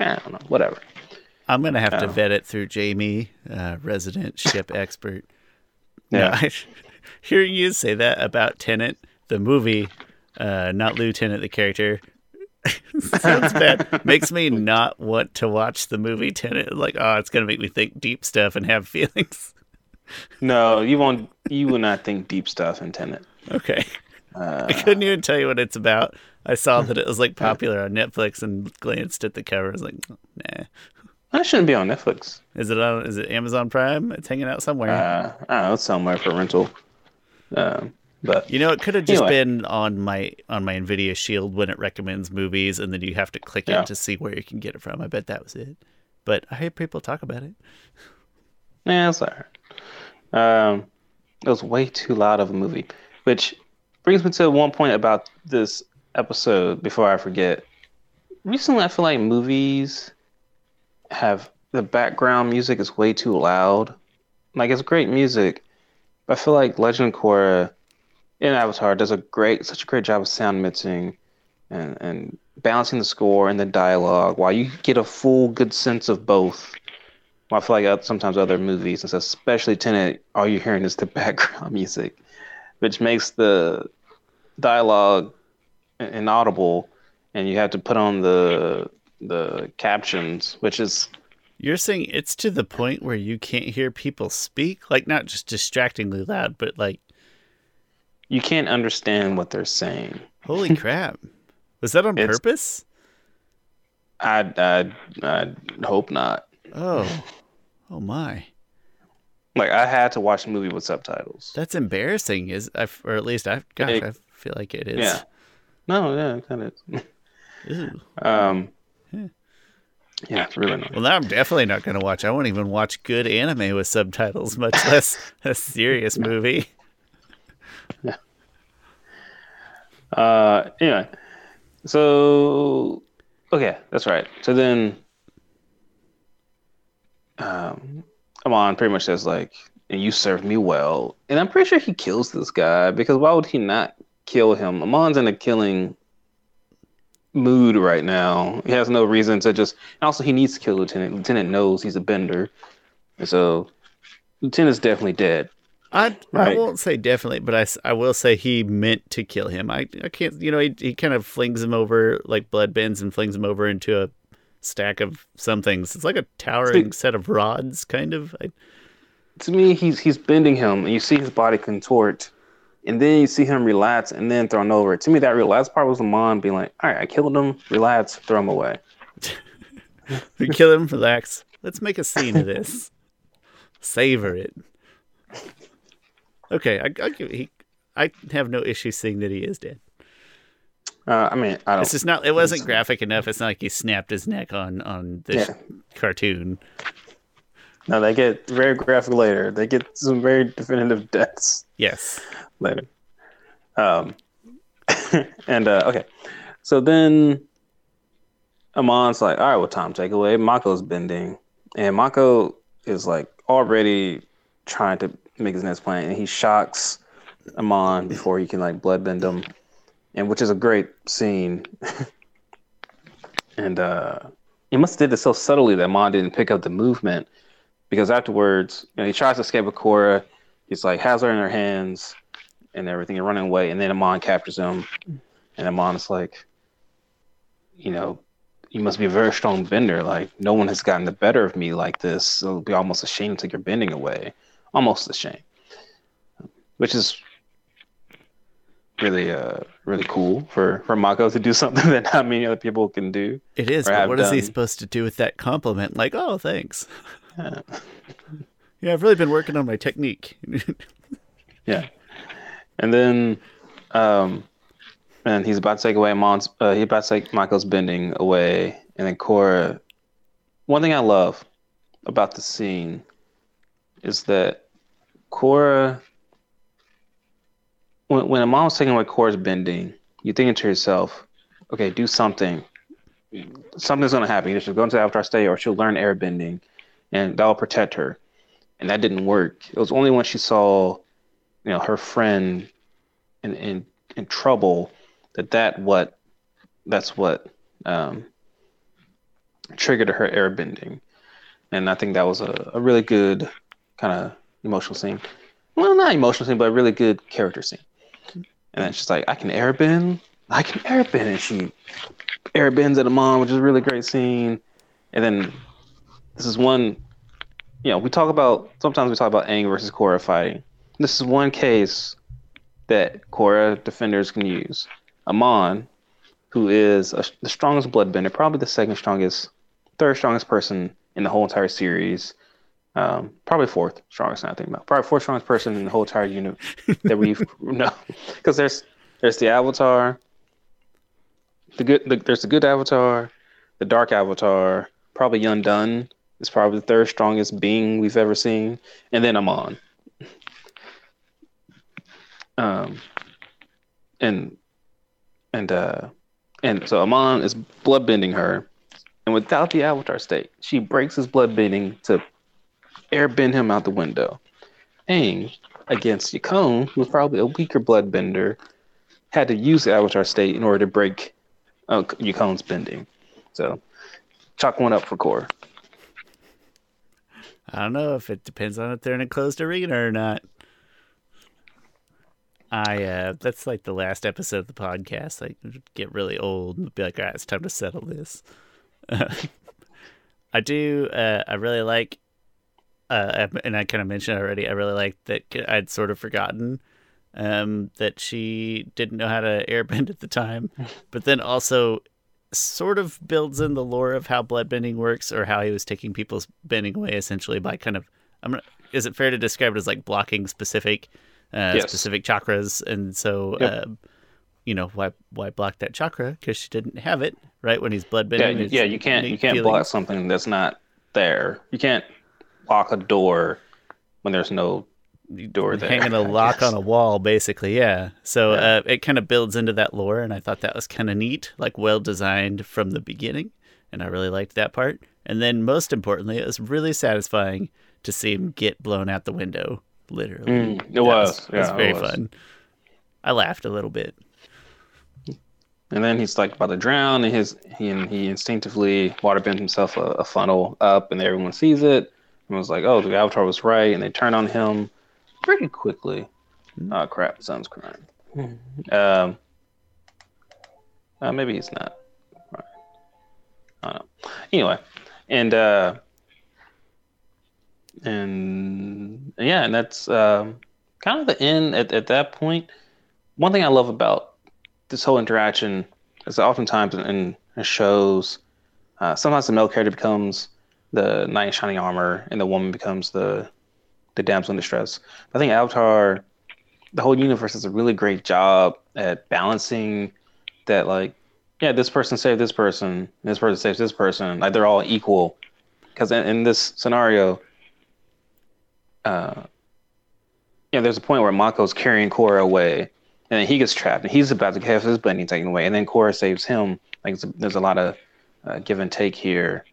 I don't know, whatever. I'm gonna have to Oh. vet it through Jamie, uh, resident ship expert. Yeah. No, I, hearing you say that about Tenant, the movie, uh, not Lieutenant, the character, sounds bad. Makes me not want to watch the movie Tenant. Like, oh, it's gonna make me think deep stuff and have feelings. No, you won't. You will not think deep stuff in Tenet. Okay. Uh, I couldn't even tell you what it's about. I saw that it was like popular on Netflix and glanced at the cover. I was like, nah. That shouldn't be on Netflix. Is it on? Is it Amazon Prime? It's hanging out somewhere. Uh, I don't know, it's somewhere for rental. Um, but you know, it could have just anyway. been on my on my Nvidia Shield when it recommends movies, and then you have to click Yeah. it to see where you can get it from. I bet that was it. But I hear people talk about it. yeah, it's alright. Um, it was way too loud of a movie, which brings me to one point about this episode. Before I forget, recently I feel like movies have the background music is way too loud. Like it's great music, but I feel like Legend of Korra in Avatar does a great, such a great job of sound mixing and and balancing the score and the dialogue while you get a full good sense of both. Well, I feel like uh, sometimes other movies, and especially Tenet, all you're hearing is the background music, which makes the dialogue inaudible, and you have to put on the the captions, which is You're saying it's to the point where you can't hear people speak, like not just distractingly loud, but like, you can't understand what they're saying. holy crap! Was that on It's- purpose? I I I hope not. Oh, oh my! Like I had to watch the movie with subtitles. That's embarrassing. Is I, or at least I, gosh, It- I feel like it is. Yeah. No, yeah, kind of. Um, Yeah. yeah, it's really annoying. Well, now I'm definitely not going to watch. I won't even watch good anime with subtitles, much less a serious movie. Uh, anyway, so okay, that's right. So then, um, Amon pretty much says like, "And you served me well," and I'm pretty sure he kills this guy because why would he not kill him? Amon's in a killing mood right now. He has no reason to just. And also, he needs to kill Lieutenant. Lieutenant knows he's a bender, and so Lieutenant's definitely dead. I, I won't say definitely, but I, I will say he meant to kill him. I, I can't, you know, he, he kind of flings him over like blood bends and flings him over into a stack of some things. It's like a towering set of rods, kind of. I, to me, he's he's bending him, and you see his body contort, and then you see him relax and then thrown over. To me, that relapse part was Amon being like, "All right, I killed him, Relax, throw him away." we kill him, relax. Let's make a scene of this. Savor it. Okay, I, I, give- he, I have no issue seeing that he is dead. Uh, I mean, I don't. It's just not. It wasn't graphic enough. It's not like he snapped his neck on on this Yeah. cartoon. No, they get very graphic later. They get some very definitive deaths Yes. later. Um, and uh, okay, so then Amon's like, "All right, well, Tom, take away." Mako's bending, and Mako is like already trying to make his next plan, and he shocks Amon before he can like bloodbend him, and which is a great scene. and uh, he must have did this so subtly that Amon didn't pick up the movement, because afterwards, you know, he tries to escape with Korra. He's like has her in her hands and everything, and running away, and then Amon captures him, and Amon is like, you know, you must be a very strong bender. Like no one has gotten the better of me like this. It'll be almost a shame to take your bending away. Almost a shame. Which is really uh really cool for for Mako to do something that not many other people can do. It is, but what is he supposed to do with that compliment? Like, oh, thanks. Yeah. Yeah, I've really been working on my technique. Yeah. And then um and he's about to take away Mon's uh he's about to take Mako's bending away and then Korra one thing I love about the scene is that Korra when when Amon was taking away Korra's bending, you're thinking to yourself, okay, do something. Something's gonna happen. Either she'll go into Avatar state or she'll learn air bending, and that'll protect her. And that didn't work. It was only when she saw you know her friend in in, in trouble that that what that's what um, triggered her air bending. and i think that was a, a really good kind of emotional scene well not emotional scene but a really good character scene and then she's like i can airbend i can airbend and she airbends at Amon which is a really great scene and then this is one you know we talk about sometimes we talk about Aang versus Korra fighting this is one case that Korra defenders can use. Amon, who is a, the strongest bloodbender, probably the second strongest, third strongest person in the whole entire series. Um, probably fourth strongest. I think about probably fourth strongest person in the whole entire unit that we've no, because there's there's the Avatar, the good the, there's the good Avatar, the Dark Avatar, probably Yundan is probably the third strongest being we've ever seen, and then Amon. Um, and and uh, and so Amon is bloodbending her, and without the Avatar state, she breaks his bloodbending to airbend him out the window. Aang, against Yakone, who was probably a weaker bloodbender, had to use the Avatar state in order to break uh, Yakone's bending. So, chalk one up for Korra. I don't know if it depends on if they're in a closed arena or not. I uh that's like the last episode of the podcast. Like get really old and be like, all right, it's time to settle this. I do. Uh, I really like, uh, and I kind of mentioned already. I really like that I'd sort of forgotten um, that she didn't know how to airbend at the time, but then also sort of builds in the lore of how bloodbending works or how he was taking people's bending away essentially by kind of. I'm gonna. Is it fair to describe it as like blocking specific, uh, yes. specific chakras? And so. Yep. Uh, you know why why block that chakra because she didn't have it right when he's bloodbending. Yeah, yeah, you can't you can't feeling. block something that's not there. You can't lock a door when there's no door there. Hanging a lock on a wall, basically. Yeah. So yeah. Uh, it kind of builds into that lore, and I thought that was kind of neat, like well designed from the beginning, and I really liked that part. And then most importantly, it was really satisfying to see him get blown out the window. Literally, mm, it was. was. Yeah, it was very was. fun. I laughed a little bit. And then he's like about to drown, and his he and he instinctively waterbends himself a, a, funnel up, and everyone sees it. And was like, "Oh, the Avatar was right," and they turn on him pretty quickly. Mm-hmm. Oh crap! Son's crying. Mm-hmm. Um, uh, maybe he's not. Right. I don't know. Anyway, and uh, and yeah, and that's um, kind of the end at, at that point. One thing I love about this whole interaction is oftentimes in, in shows, uh, sometimes the male character becomes the knight in shining armor, and the woman becomes the the damsel in distress. I think Avatar, the whole universe does a really great job at balancing that. Like, yeah, this person saved this person, this person saves this person. Like they're all equal. Because in, in, this scenario, uh, yeah, there's a point where Mako's carrying Korra away, and then he gets trapped, and he's about to have his bending taken away, and then Korra saves him. Like a, there's a lot of uh, give and take here.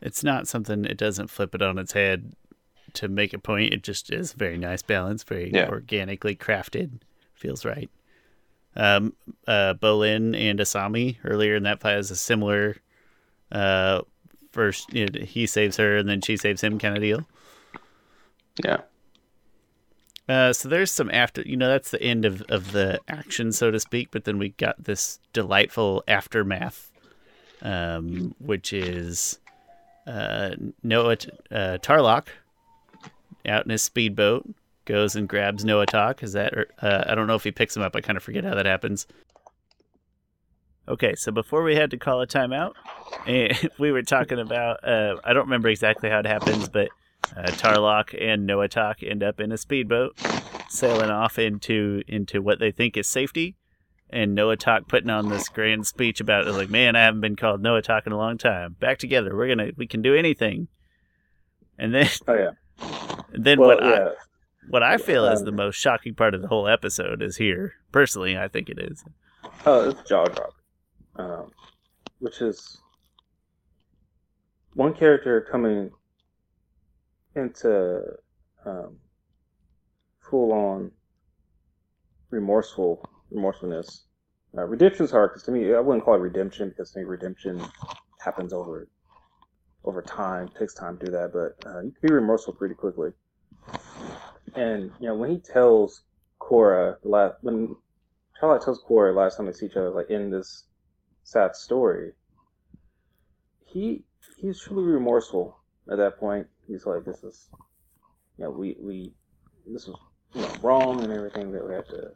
It's not something. It doesn't flip it on its head to make a point. It just is very nice balance, very yeah. organically crafted. Feels right. Um, uh, Bolin and Asami earlier in that fight has a similar. Uh, first you know, he saves her, and then she saves him, kind of deal. Yeah. Uh, so there's some after, you know, that's the end of, of the action, so to speak. But then we got this delightful aftermath, um, which is uh, Noah uh, Tarlok out in his speedboat goes and grabs Noatak. Is that? Uh, I don't know if he picks him up. I kind of forget how that happens. Okay, so before we had to call a timeout, we were talking about. Uh, I don't remember exactly how it happens, but uh, Tarlok and Noatak end up in a speedboat, sailing off into into what they think is safety. And Noatak putting on this grand speech about it, like, man, I haven't been called Noatak in a long time. Back together, we're gonna, we can do anything. And then, oh yeah. Then well, what yeah. I what I feel um, is the most shocking part of the whole episode is here. Personally, I think it is. Oh, it's jaw drop, um, which is one character coming into um, full on remorseful remorsefulness. Uh, redemption's hard because to me, I wouldn't call it redemption because I think redemption happens over over time, takes time to do that. But uh, you can be remorseful pretty quickly. And you know when he tells Korra last when Tarlok tells the last time they see each other, like in this sad story, he he's truly remorseful at that point he's like, this is, you know, we we this was you know wrong and everything that we have to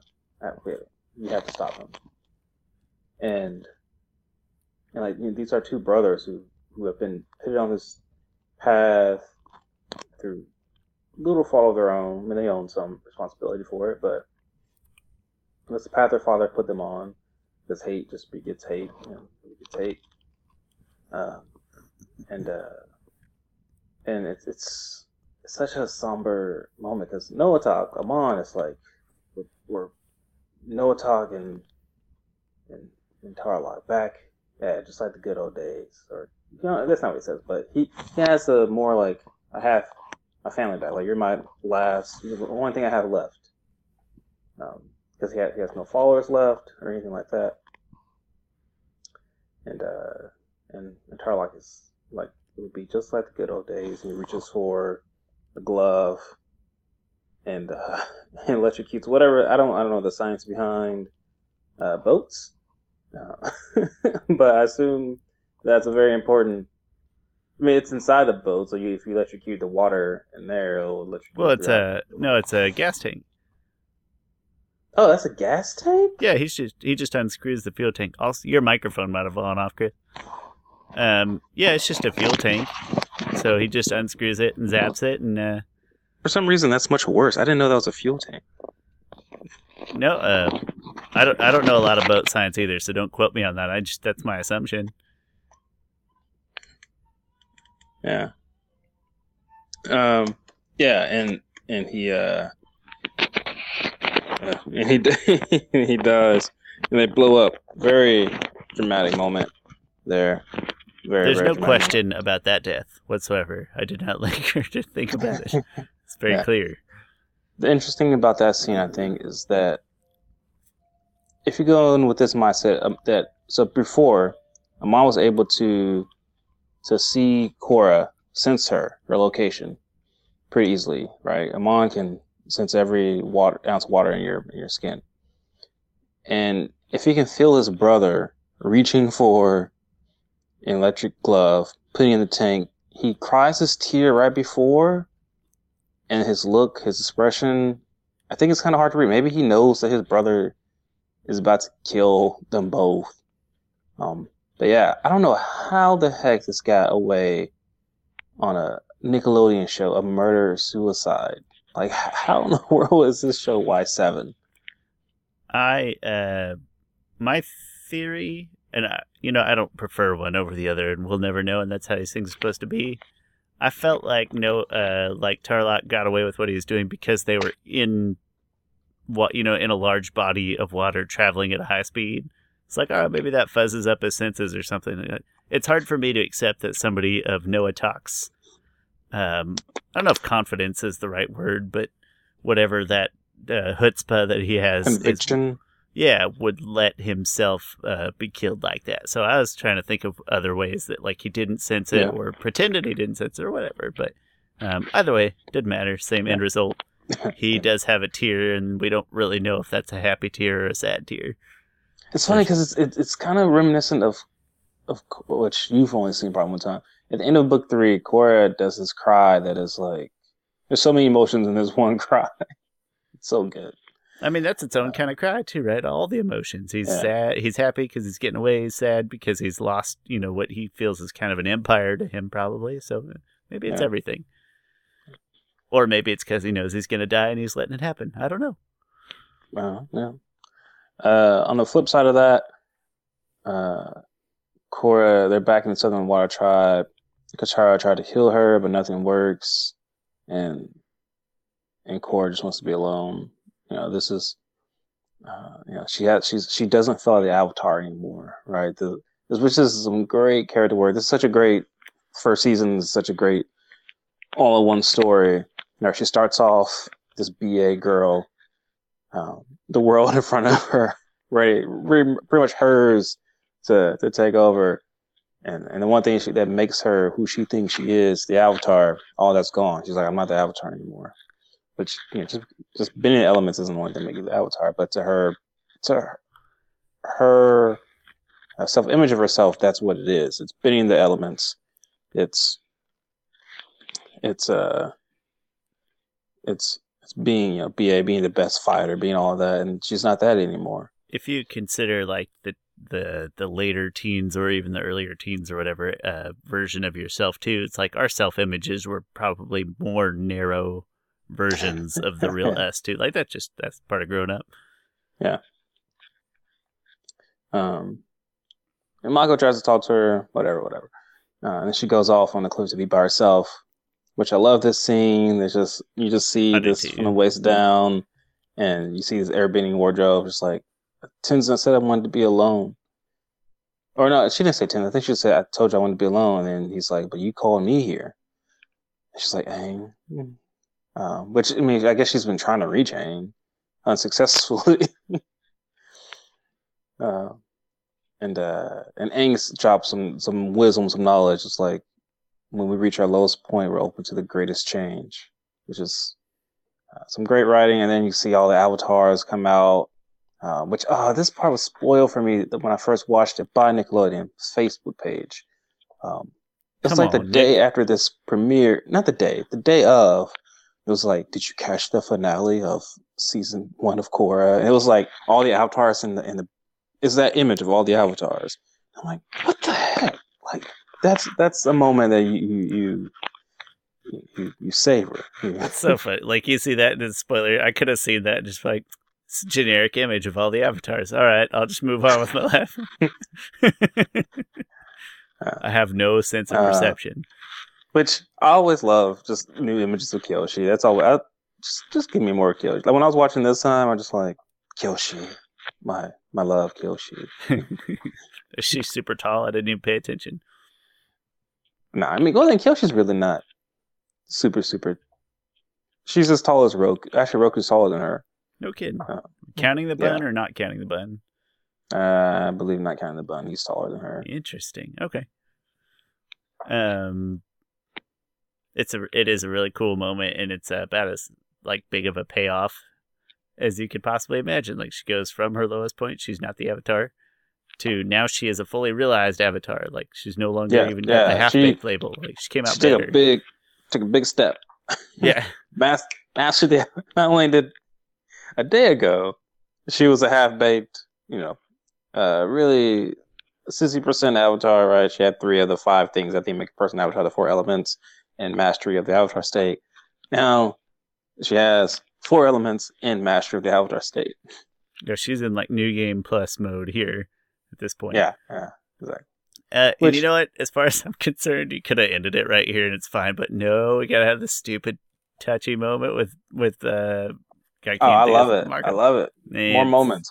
we have, we have to stop him. And and like you know, these are two brothers who who have been put on this path through little fault of their own. I mean, they own some responsibility for it, but it's the path their father put them on. This hate just begets hate, you know, begets hate, uh, and uh, and it's it's it's such a somber moment because Noatak, Amon, is like we're, we're Noatak and and and Tarlok back, yeah, just like the good old days, or you know, that's not what he says, but he, he has a more like I have my family back. Like you're my last, the only thing I have left. Because um, he, he has no followers left or anything like that. And uh, and, and Tarlok is like it would be just like the good old days. He reaches for a glove and uh, and electrocutes whatever. I don't I don't know the science behind uh, boats, uh, but I assume that's a very important I mean, it's inside the boat, so you, if you electrocute the water in there, it'll electrocute. Well, it's a no, it's a gas tank. Oh, that's a gas tank. Yeah, he's just he just unscrews the fuel tank. Also, your microphone might have fallen off, Chris. Um, yeah, it's just a fuel tank. So he just unscrews it and zaps it, and uh, for some reason that's much worse. I didn't know that was a fuel tank. No, uh, I don't. I don't know a lot about science either, so don't quote me on that. I just that's my assumption. Yeah. Um. Yeah, and and he uh, uh and he he does, and they blow up. Very dramatic moment there. Very. There's very no question about that death whatsoever. I did not linger to think about it. It's very yeah. clear. The interesting thing about that scene, I think, is that if you go in with this mindset um, that so before, Amon was able to to see Korra, sense her, her location, pretty easily, right? Amon can sense every water, ounce of water in your in your skin, and if he can feel his brother reaching for an electric glove, putting in the tank, he cries his tear right before, and his look, his expression, I think it's kind of hard to read. Maybe he knows that his brother is about to kill them both. Um, but yeah, I don't know how the heck this got away on a Nickelodeon show, a murder suicide. Like, how in the world is this show Y7? I, uh, my theory, and I, you know, I don't prefer one over the other, and we'll never know, and that's how these things are supposed to be. I felt like no, uh, like Tarlok got away with what he was doing because they were in what you know in a large body of water traveling at a high speed it's like, oh, maybe that fuzzes up his senses or something. It's hard for me to accept that somebody of Noatak's, um, I don't know if confidence is the right word, but whatever that uh, chutzpah that he has, conviction. Yeah, would let himself uh, be killed like that. So I was trying to think of other ways that like he didn't sense it yeah. or pretended he didn't sense it or whatever. But um, either way, didn't matter. Same end result. he does have a tear, and we don't really know if that's a happy tear or a sad tear. It's funny because it's it, it's kind of reminiscent of of which you've only seen probably one time. At the end of book three, Korra does this cry that is like there's so many emotions in this one cry. it's so good. I mean, that's its own kind of cry too, right? All the emotions. He's yeah. sad. He's happy because he's getting away. He's sad because he's lost, you know, what he feels is kind of an empire to him, probably. So maybe it's yeah. everything. Or maybe it's because he knows he's going to die and he's letting it happen. I don't know. Well, yeah. Uh, on the flip side of that, uh, Korra, they're back in the Southern Water Tribe. Katara tried to heal her, but nothing works, and and Korra just wants to be alone. You know, this is, uh, you know, she has she's she doesn't feel like the Avatar anymore, right? The which is some great character work. This is such a great first season. Is such a great all in one story. You know, she starts off this BA girl um, the world in front of her, ready, pretty much hers to to take over. And and the one thing she, that makes her who she thinks she is, the avatar, all that's gone. She's like, I'm not the avatar anymore. Which you know, just just bending the elements isn't the only thing that make you the avatar, but to her, to her, her uh, self image of herself, that's what it is. It's bending the elements. It's it's uh it's it's being, you know, BA being the best fighter, being all of that, and she's not that anymore. If you consider like the the the later teens or even the earlier teens or whatever uh, version of yourself too. It's like our self images were probably more narrow versions of the real us too. Like that just that's part of growing up. Yeah. Um, and Mako tries to talk to her, whatever, whatever. Uh, and then she goes off on the cliff to be by herself, which I love this scene. There's just you just see this from the waist down, and you see this airbending wardrobe, just like Tenzin said I wanted to be alone. Or no, she didn't say Tenzin. I think she said I told you I wanted to be alone, and he's like, "But you called me here." And she's like, "Aang," um, which I mean, I guess she's been trying to reach Aang unsuccessfully. uh, and uh, and Aang drops some some wisdom, some knowledge. It's like when we reach our lowest point, we're open to the greatest change, which is uh, some great writing. And then you see all the avatars come out, uh, which oh, this part was spoiled for me when I first watched it by Nickelodeon's Facebook page. Um, it's like on, the day after this premiere, not the day, the day of. It was like, did you catch the finale of season one of Korra? And it was like all the avatars in the in the is that image of all the avatars. I'm like, what the heck? Like that's that's a moment that you you you, you, you savor. It's so funny. Like you see that in the spoiler. I could have seen that just like generic image of all the avatars. All right, I'll just move on with my life. I have no sense of uh, perception. Uh, which I always love, just new images of Kyoshi. That's all. I, just just give me more Kyoshi. Like when I was watching this time, I'm just like Kyoshi, my my love Kyoshi. She's super tall? I didn't even pay attention. Nah, I mean Golden Kyoshi's really not super super. She's as tall as Roku. Actually, Roku's taller than her. No kidding. Uh, counting the bun yeah. or not counting the bun? Uh, I believe not counting the bun. He's taller than her. Interesting. Okay. Um, it's a it is a really cool moment, and it's about as like big of a payoff as you could possibly imagine. Like she goes from her lowest point, she's not the avatar, to now she is a fully realized avatar. Like she's no longer yeah, even yeah. the half baked label. Like she came out. She better. took a big, took a big step. Yeah, master the. Not only did a day ago, she was a half baked. You know, uh, really sixty percent avatar. Right, she had three of the five things that they make a person avatar: the four elements and mastery of the avatar state. Now she has four elements and mastery of the avatar state. Yeah, she's in like new game plus mode here at this point. Yeah, yeah, exactly. Uh, Which, and you know what? As far as I'm concerned, you could have ended it right here and it's fine. But no, we gotta have the stupid touchy moment with with uh. I oh, I love it. I love it. And more moments.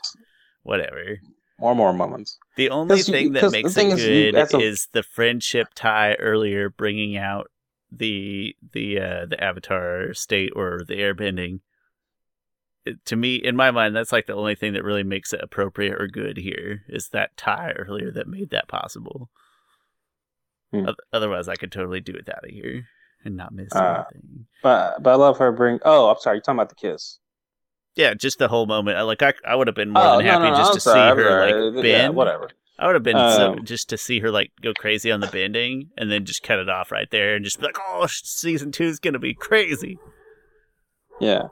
Whatever. More more moments. The only thing that makes it good is, you, a... is the friendship tie earlier, bringing out the the uh, the avatar state or the airbending to me, in my mind, that's like the only thing that really makes it appropriate or good here is that tie earlier that made that possible. Hmm. Otherwise, I could totally do it out of here and not miss uh, anything. But but I love her bring. Oh, I'm sorry. You're talking about the kiss. Yeah, just the whole moment. Like I, I would have been more oh, than happy no, no, just I'm to sorry, see her like bend. Yeah, whatever. I would have been um, so, just to see her like go crazy on the bending and then just cut it off right there and just be like, "Oh, season two is gonna be crazy." Yeah,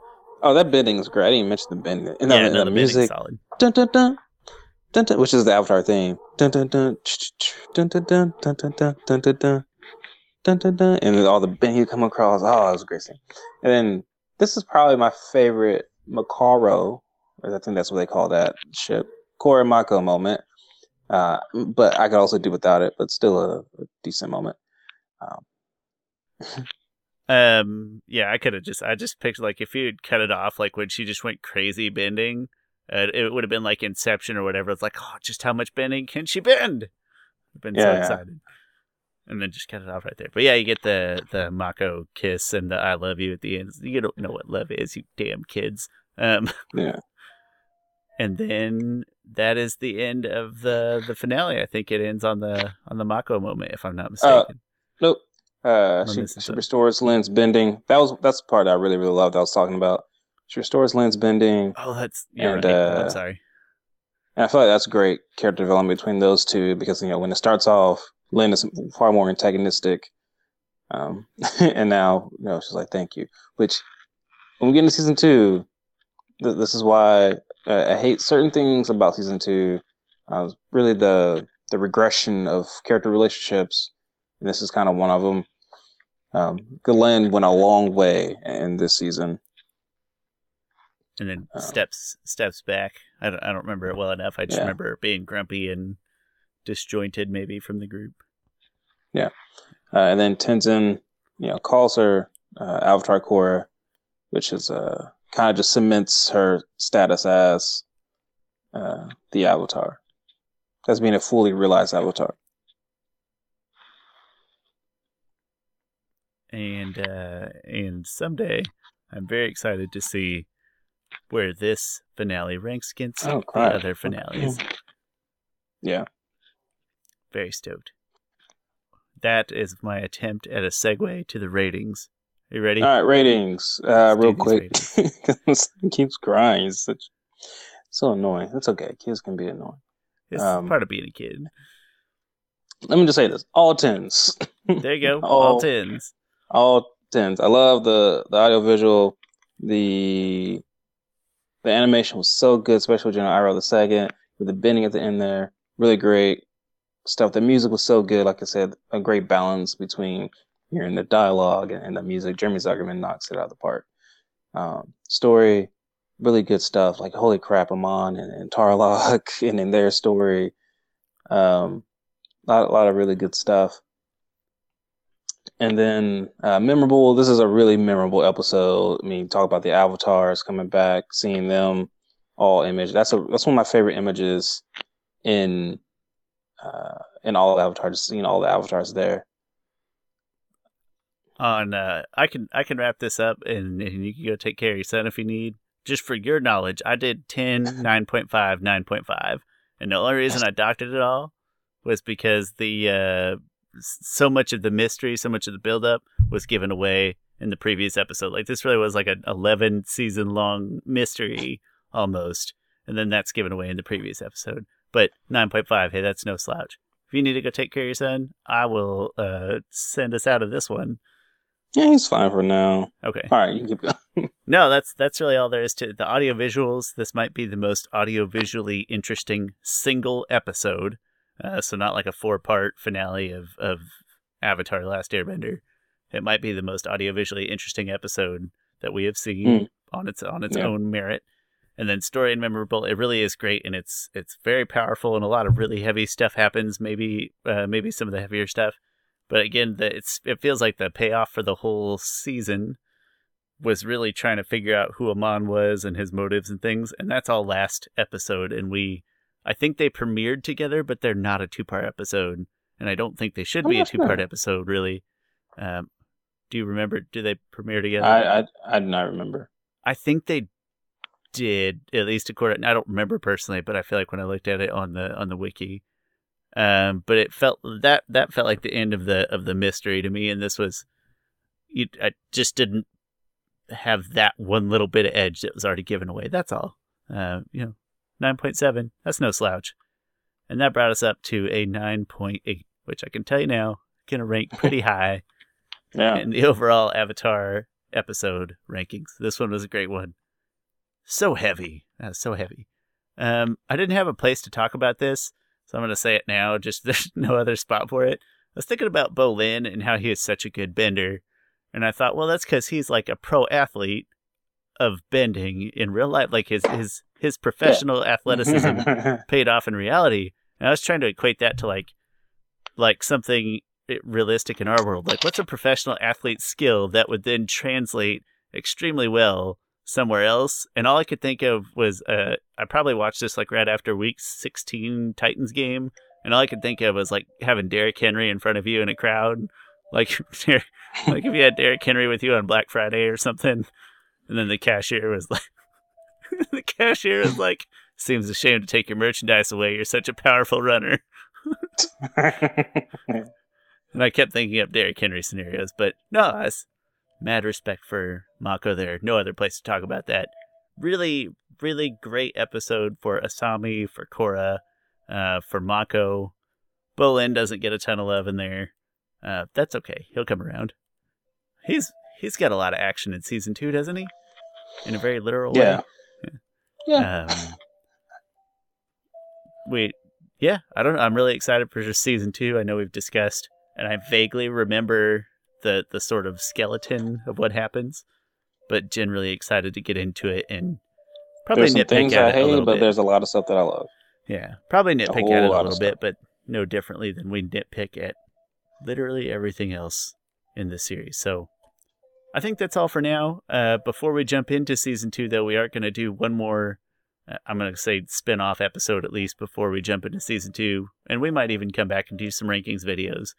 Oh, that bending is great. I didn't even mention the bending. And yeah, the, no, the, the music, solid. Dun, dun, dun, dun, dun, which is the Avatar theme. Dun dun dun dun dun dun dun dun dun dun dun dun dun dun dun, and all the bend you come across. Oh, it was a great scene. And then this is probably my favorite Makorra. I think that's what they call that ship. Korra Mako moment. Uh, but I could also do without it, but still a, a decent moment. Um, um, yeah, I could have just I just picked like if you had cut it off like when she just went crazy bending, uh, it would have been like Inception or whatever. It's like, oh, just how much bending can she bend? I've been yeah, so excited. And then just cut it off right there. But yeah, you get the the Mako kiss and the I love you at the end. You don't know what love is, you damn kids. Um, yeah. And then that is the end of the the finale. I think it ends on the on the Mako moment, if I'm not uh, mistaken. Uh, nope. Uh, she, she restores Lin's bending. That was that's the part I really really loved. I was talking about. She restores Lin's bending. Oh, that's yeah. And, right. uh, I'm sorry. And I feel like that's great character development between those two because you know when it starts off, Lin is far more antagonistic, um, and now you know she's like thank you. Which when we get into season two, th- this is why uh, I hate certain things about season two. Uh, really the the regression of character relationships, and this is kind of one of them. Um, Lin went a long way in this season, and then Oh. steps steps back. I don't, I don't remember it well enough. I just Yeah. remember being grumpy and disjointed, maybe from the group. Yeah. Uh, and then Tenzin, you know, calls her uh, Avatar Korra, which is uh, kind of just cements her status as uh, the Avatar, as being a fully realized Avatar. And uh, and someday, I'm very excited to see where this finale ranks against Oh, the other finales. Yeah. Very stoked. That is my attempt at a segue to the ratings. Are you ready? All right, ratings. Uh, real quick. keeps crying. It's such, so annoying. It's okay. Kids can be annoying. It's um, part of being a kid. Let me just say this: all tens, There you go. Oh. All tens. all tens. I love the the audio visual. The the animation was so good, especially with General Iroh the second with the bending at the end there. Really great stuff. The music was so good. Like I said, a great balance between hearing the dialogue and, the music. Jeremy Zuckerman knocks it out of the park. Um, story, really good stuff. Like holy crap, Amon and, and Tarlok and in their story. Um, lot, a lot of really good stuff. And then uh, memorable. This is a really memorable episode. I mean, talk about the avatars coming back, seeing them all image. That's a that's one of my favorite images in uh, in all the avatars. Seeing all the avatars there. On uh I can I can wrap this up and, and you can go take care of your son if you need. Just for your knowledge, I did 10, 9.5, 9.5. And the only reason I doctored it all was because the uh so much of the mystery, so much of the buildup was given away in the previous episode. Like this really was like an 11 season long mystery almost. And then that's given away in the previous episode. But 9.5, hey, that's no slouch. If you need to go take care of your son, I will uh send us out of this one. Yeah, he's fine for now. Okay. All right, you can keep going. No, that's that's really all there is to it. the audio visuals. This might be the most audio visually interesting single episode. Uh, so not like a four part finale of of Avatar: Last Airbender. It might be the most audio visually interesting episode that we have seen Mm. on its on its Yeah. own merit. And then story and memorable. It really is great, and it's it's very powerful, and a lot of really heavy stuff happens. Maybe uh, maybe some of the heavier stuff, but again, the, it's it feels like the payoff for the whole season was really trying to figure out who Amon was and his motives and things, and that's all last episode. And we, I think they premiered together, but they're not a two part episode, and I don't think they should I'm be a two part episode. Really, um, do you remember? Do they premiere together? I, I I do not remember. I think they did at least according. I don't remember personally, but I feel like when I looked at it on the on the wiki, um, but it felt that that felt like the end of the of the mystery to me, and this was, you, I just didn't have that one little bit of edge that was already given away. That's all. Uh, you know, nine point seven. That's no slouch, and that brought us up to a nine point eight, which I can tell you now gonna rank pretty high Yeah. in the overall Avatar episode rankings. This one was a great one. So heavy. Uh, so heavy. Um, I didn't have a place to talk about this, so I'm going to say it now. Just there's no other spot for it. I was thinking about Bolin and how he is such a good bender. And I thought, well, that's because he's like a pro athlete of bending in real life. Like his, his, his professional athleticism paid off in reality. And I was trying to equate that to like like something realistic in our world. Like what's a professional athlete's skill that would then translate extremely well somewhere else? And all I could think of was uh I probably watched this like right after week 16 Titans game and all I could think of was like having Derrick Henry in front of you in a crowd. Like like if you had Derrick Henry with you on Black Friday or something and then the cashier was like the cashier was like seems a shame to take your merchandise away. You're such a powerful runner. And I kept thinking up Derrick Henry scenarios, but no, I was mad respect for Mako there. No other place to talk about that. Really, really great episode for Asami, for Korra, uh, for Mako. Bolin doesn't get a ton of love in there. Uh, that's okay. He'll come around. He's he's got a lot of action in season two, doesn't he? In a very literal yeah. way. Yeah. Um, we yeah, I don't know. I'm really excited for season two. I know we've discussed, and I vaguely remember the the sort of skeleton of what happens, but generally excited to get into it and probably There's some nitpick things at I it a hate, little but bit. there's a lot of stuff that I love. Yeah, probably nitpick at it a little bit, but no differently than we nitpick at literally everything else in this series. So I think that's all for now. Uh, before we jump into season two, though, we are going to do one more. Uh, I'm going to say spin off episode at least before we jump into season two, and we might even come back and do some rankings videos.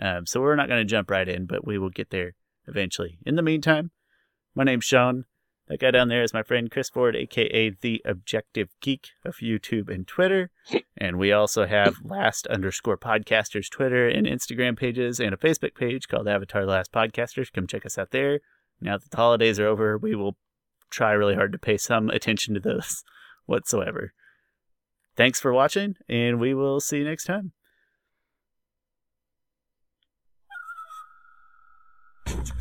Um, so we're not going to jump right in, but we will get there eventually. In the meantime, my name's Sean. That guy down there is my friend Chris Ford, aka the Objective Geek of YouTube and Twitter. And we also have last underscore podcasters Twitter and Instagram pages and a Facebook page called Avatar Last Podcasters. Come check us out there. Now that the holidays are over, we will try really hard to pay some attention to those whatsoever. Thanks for watching, and we will see you next time. Let's go.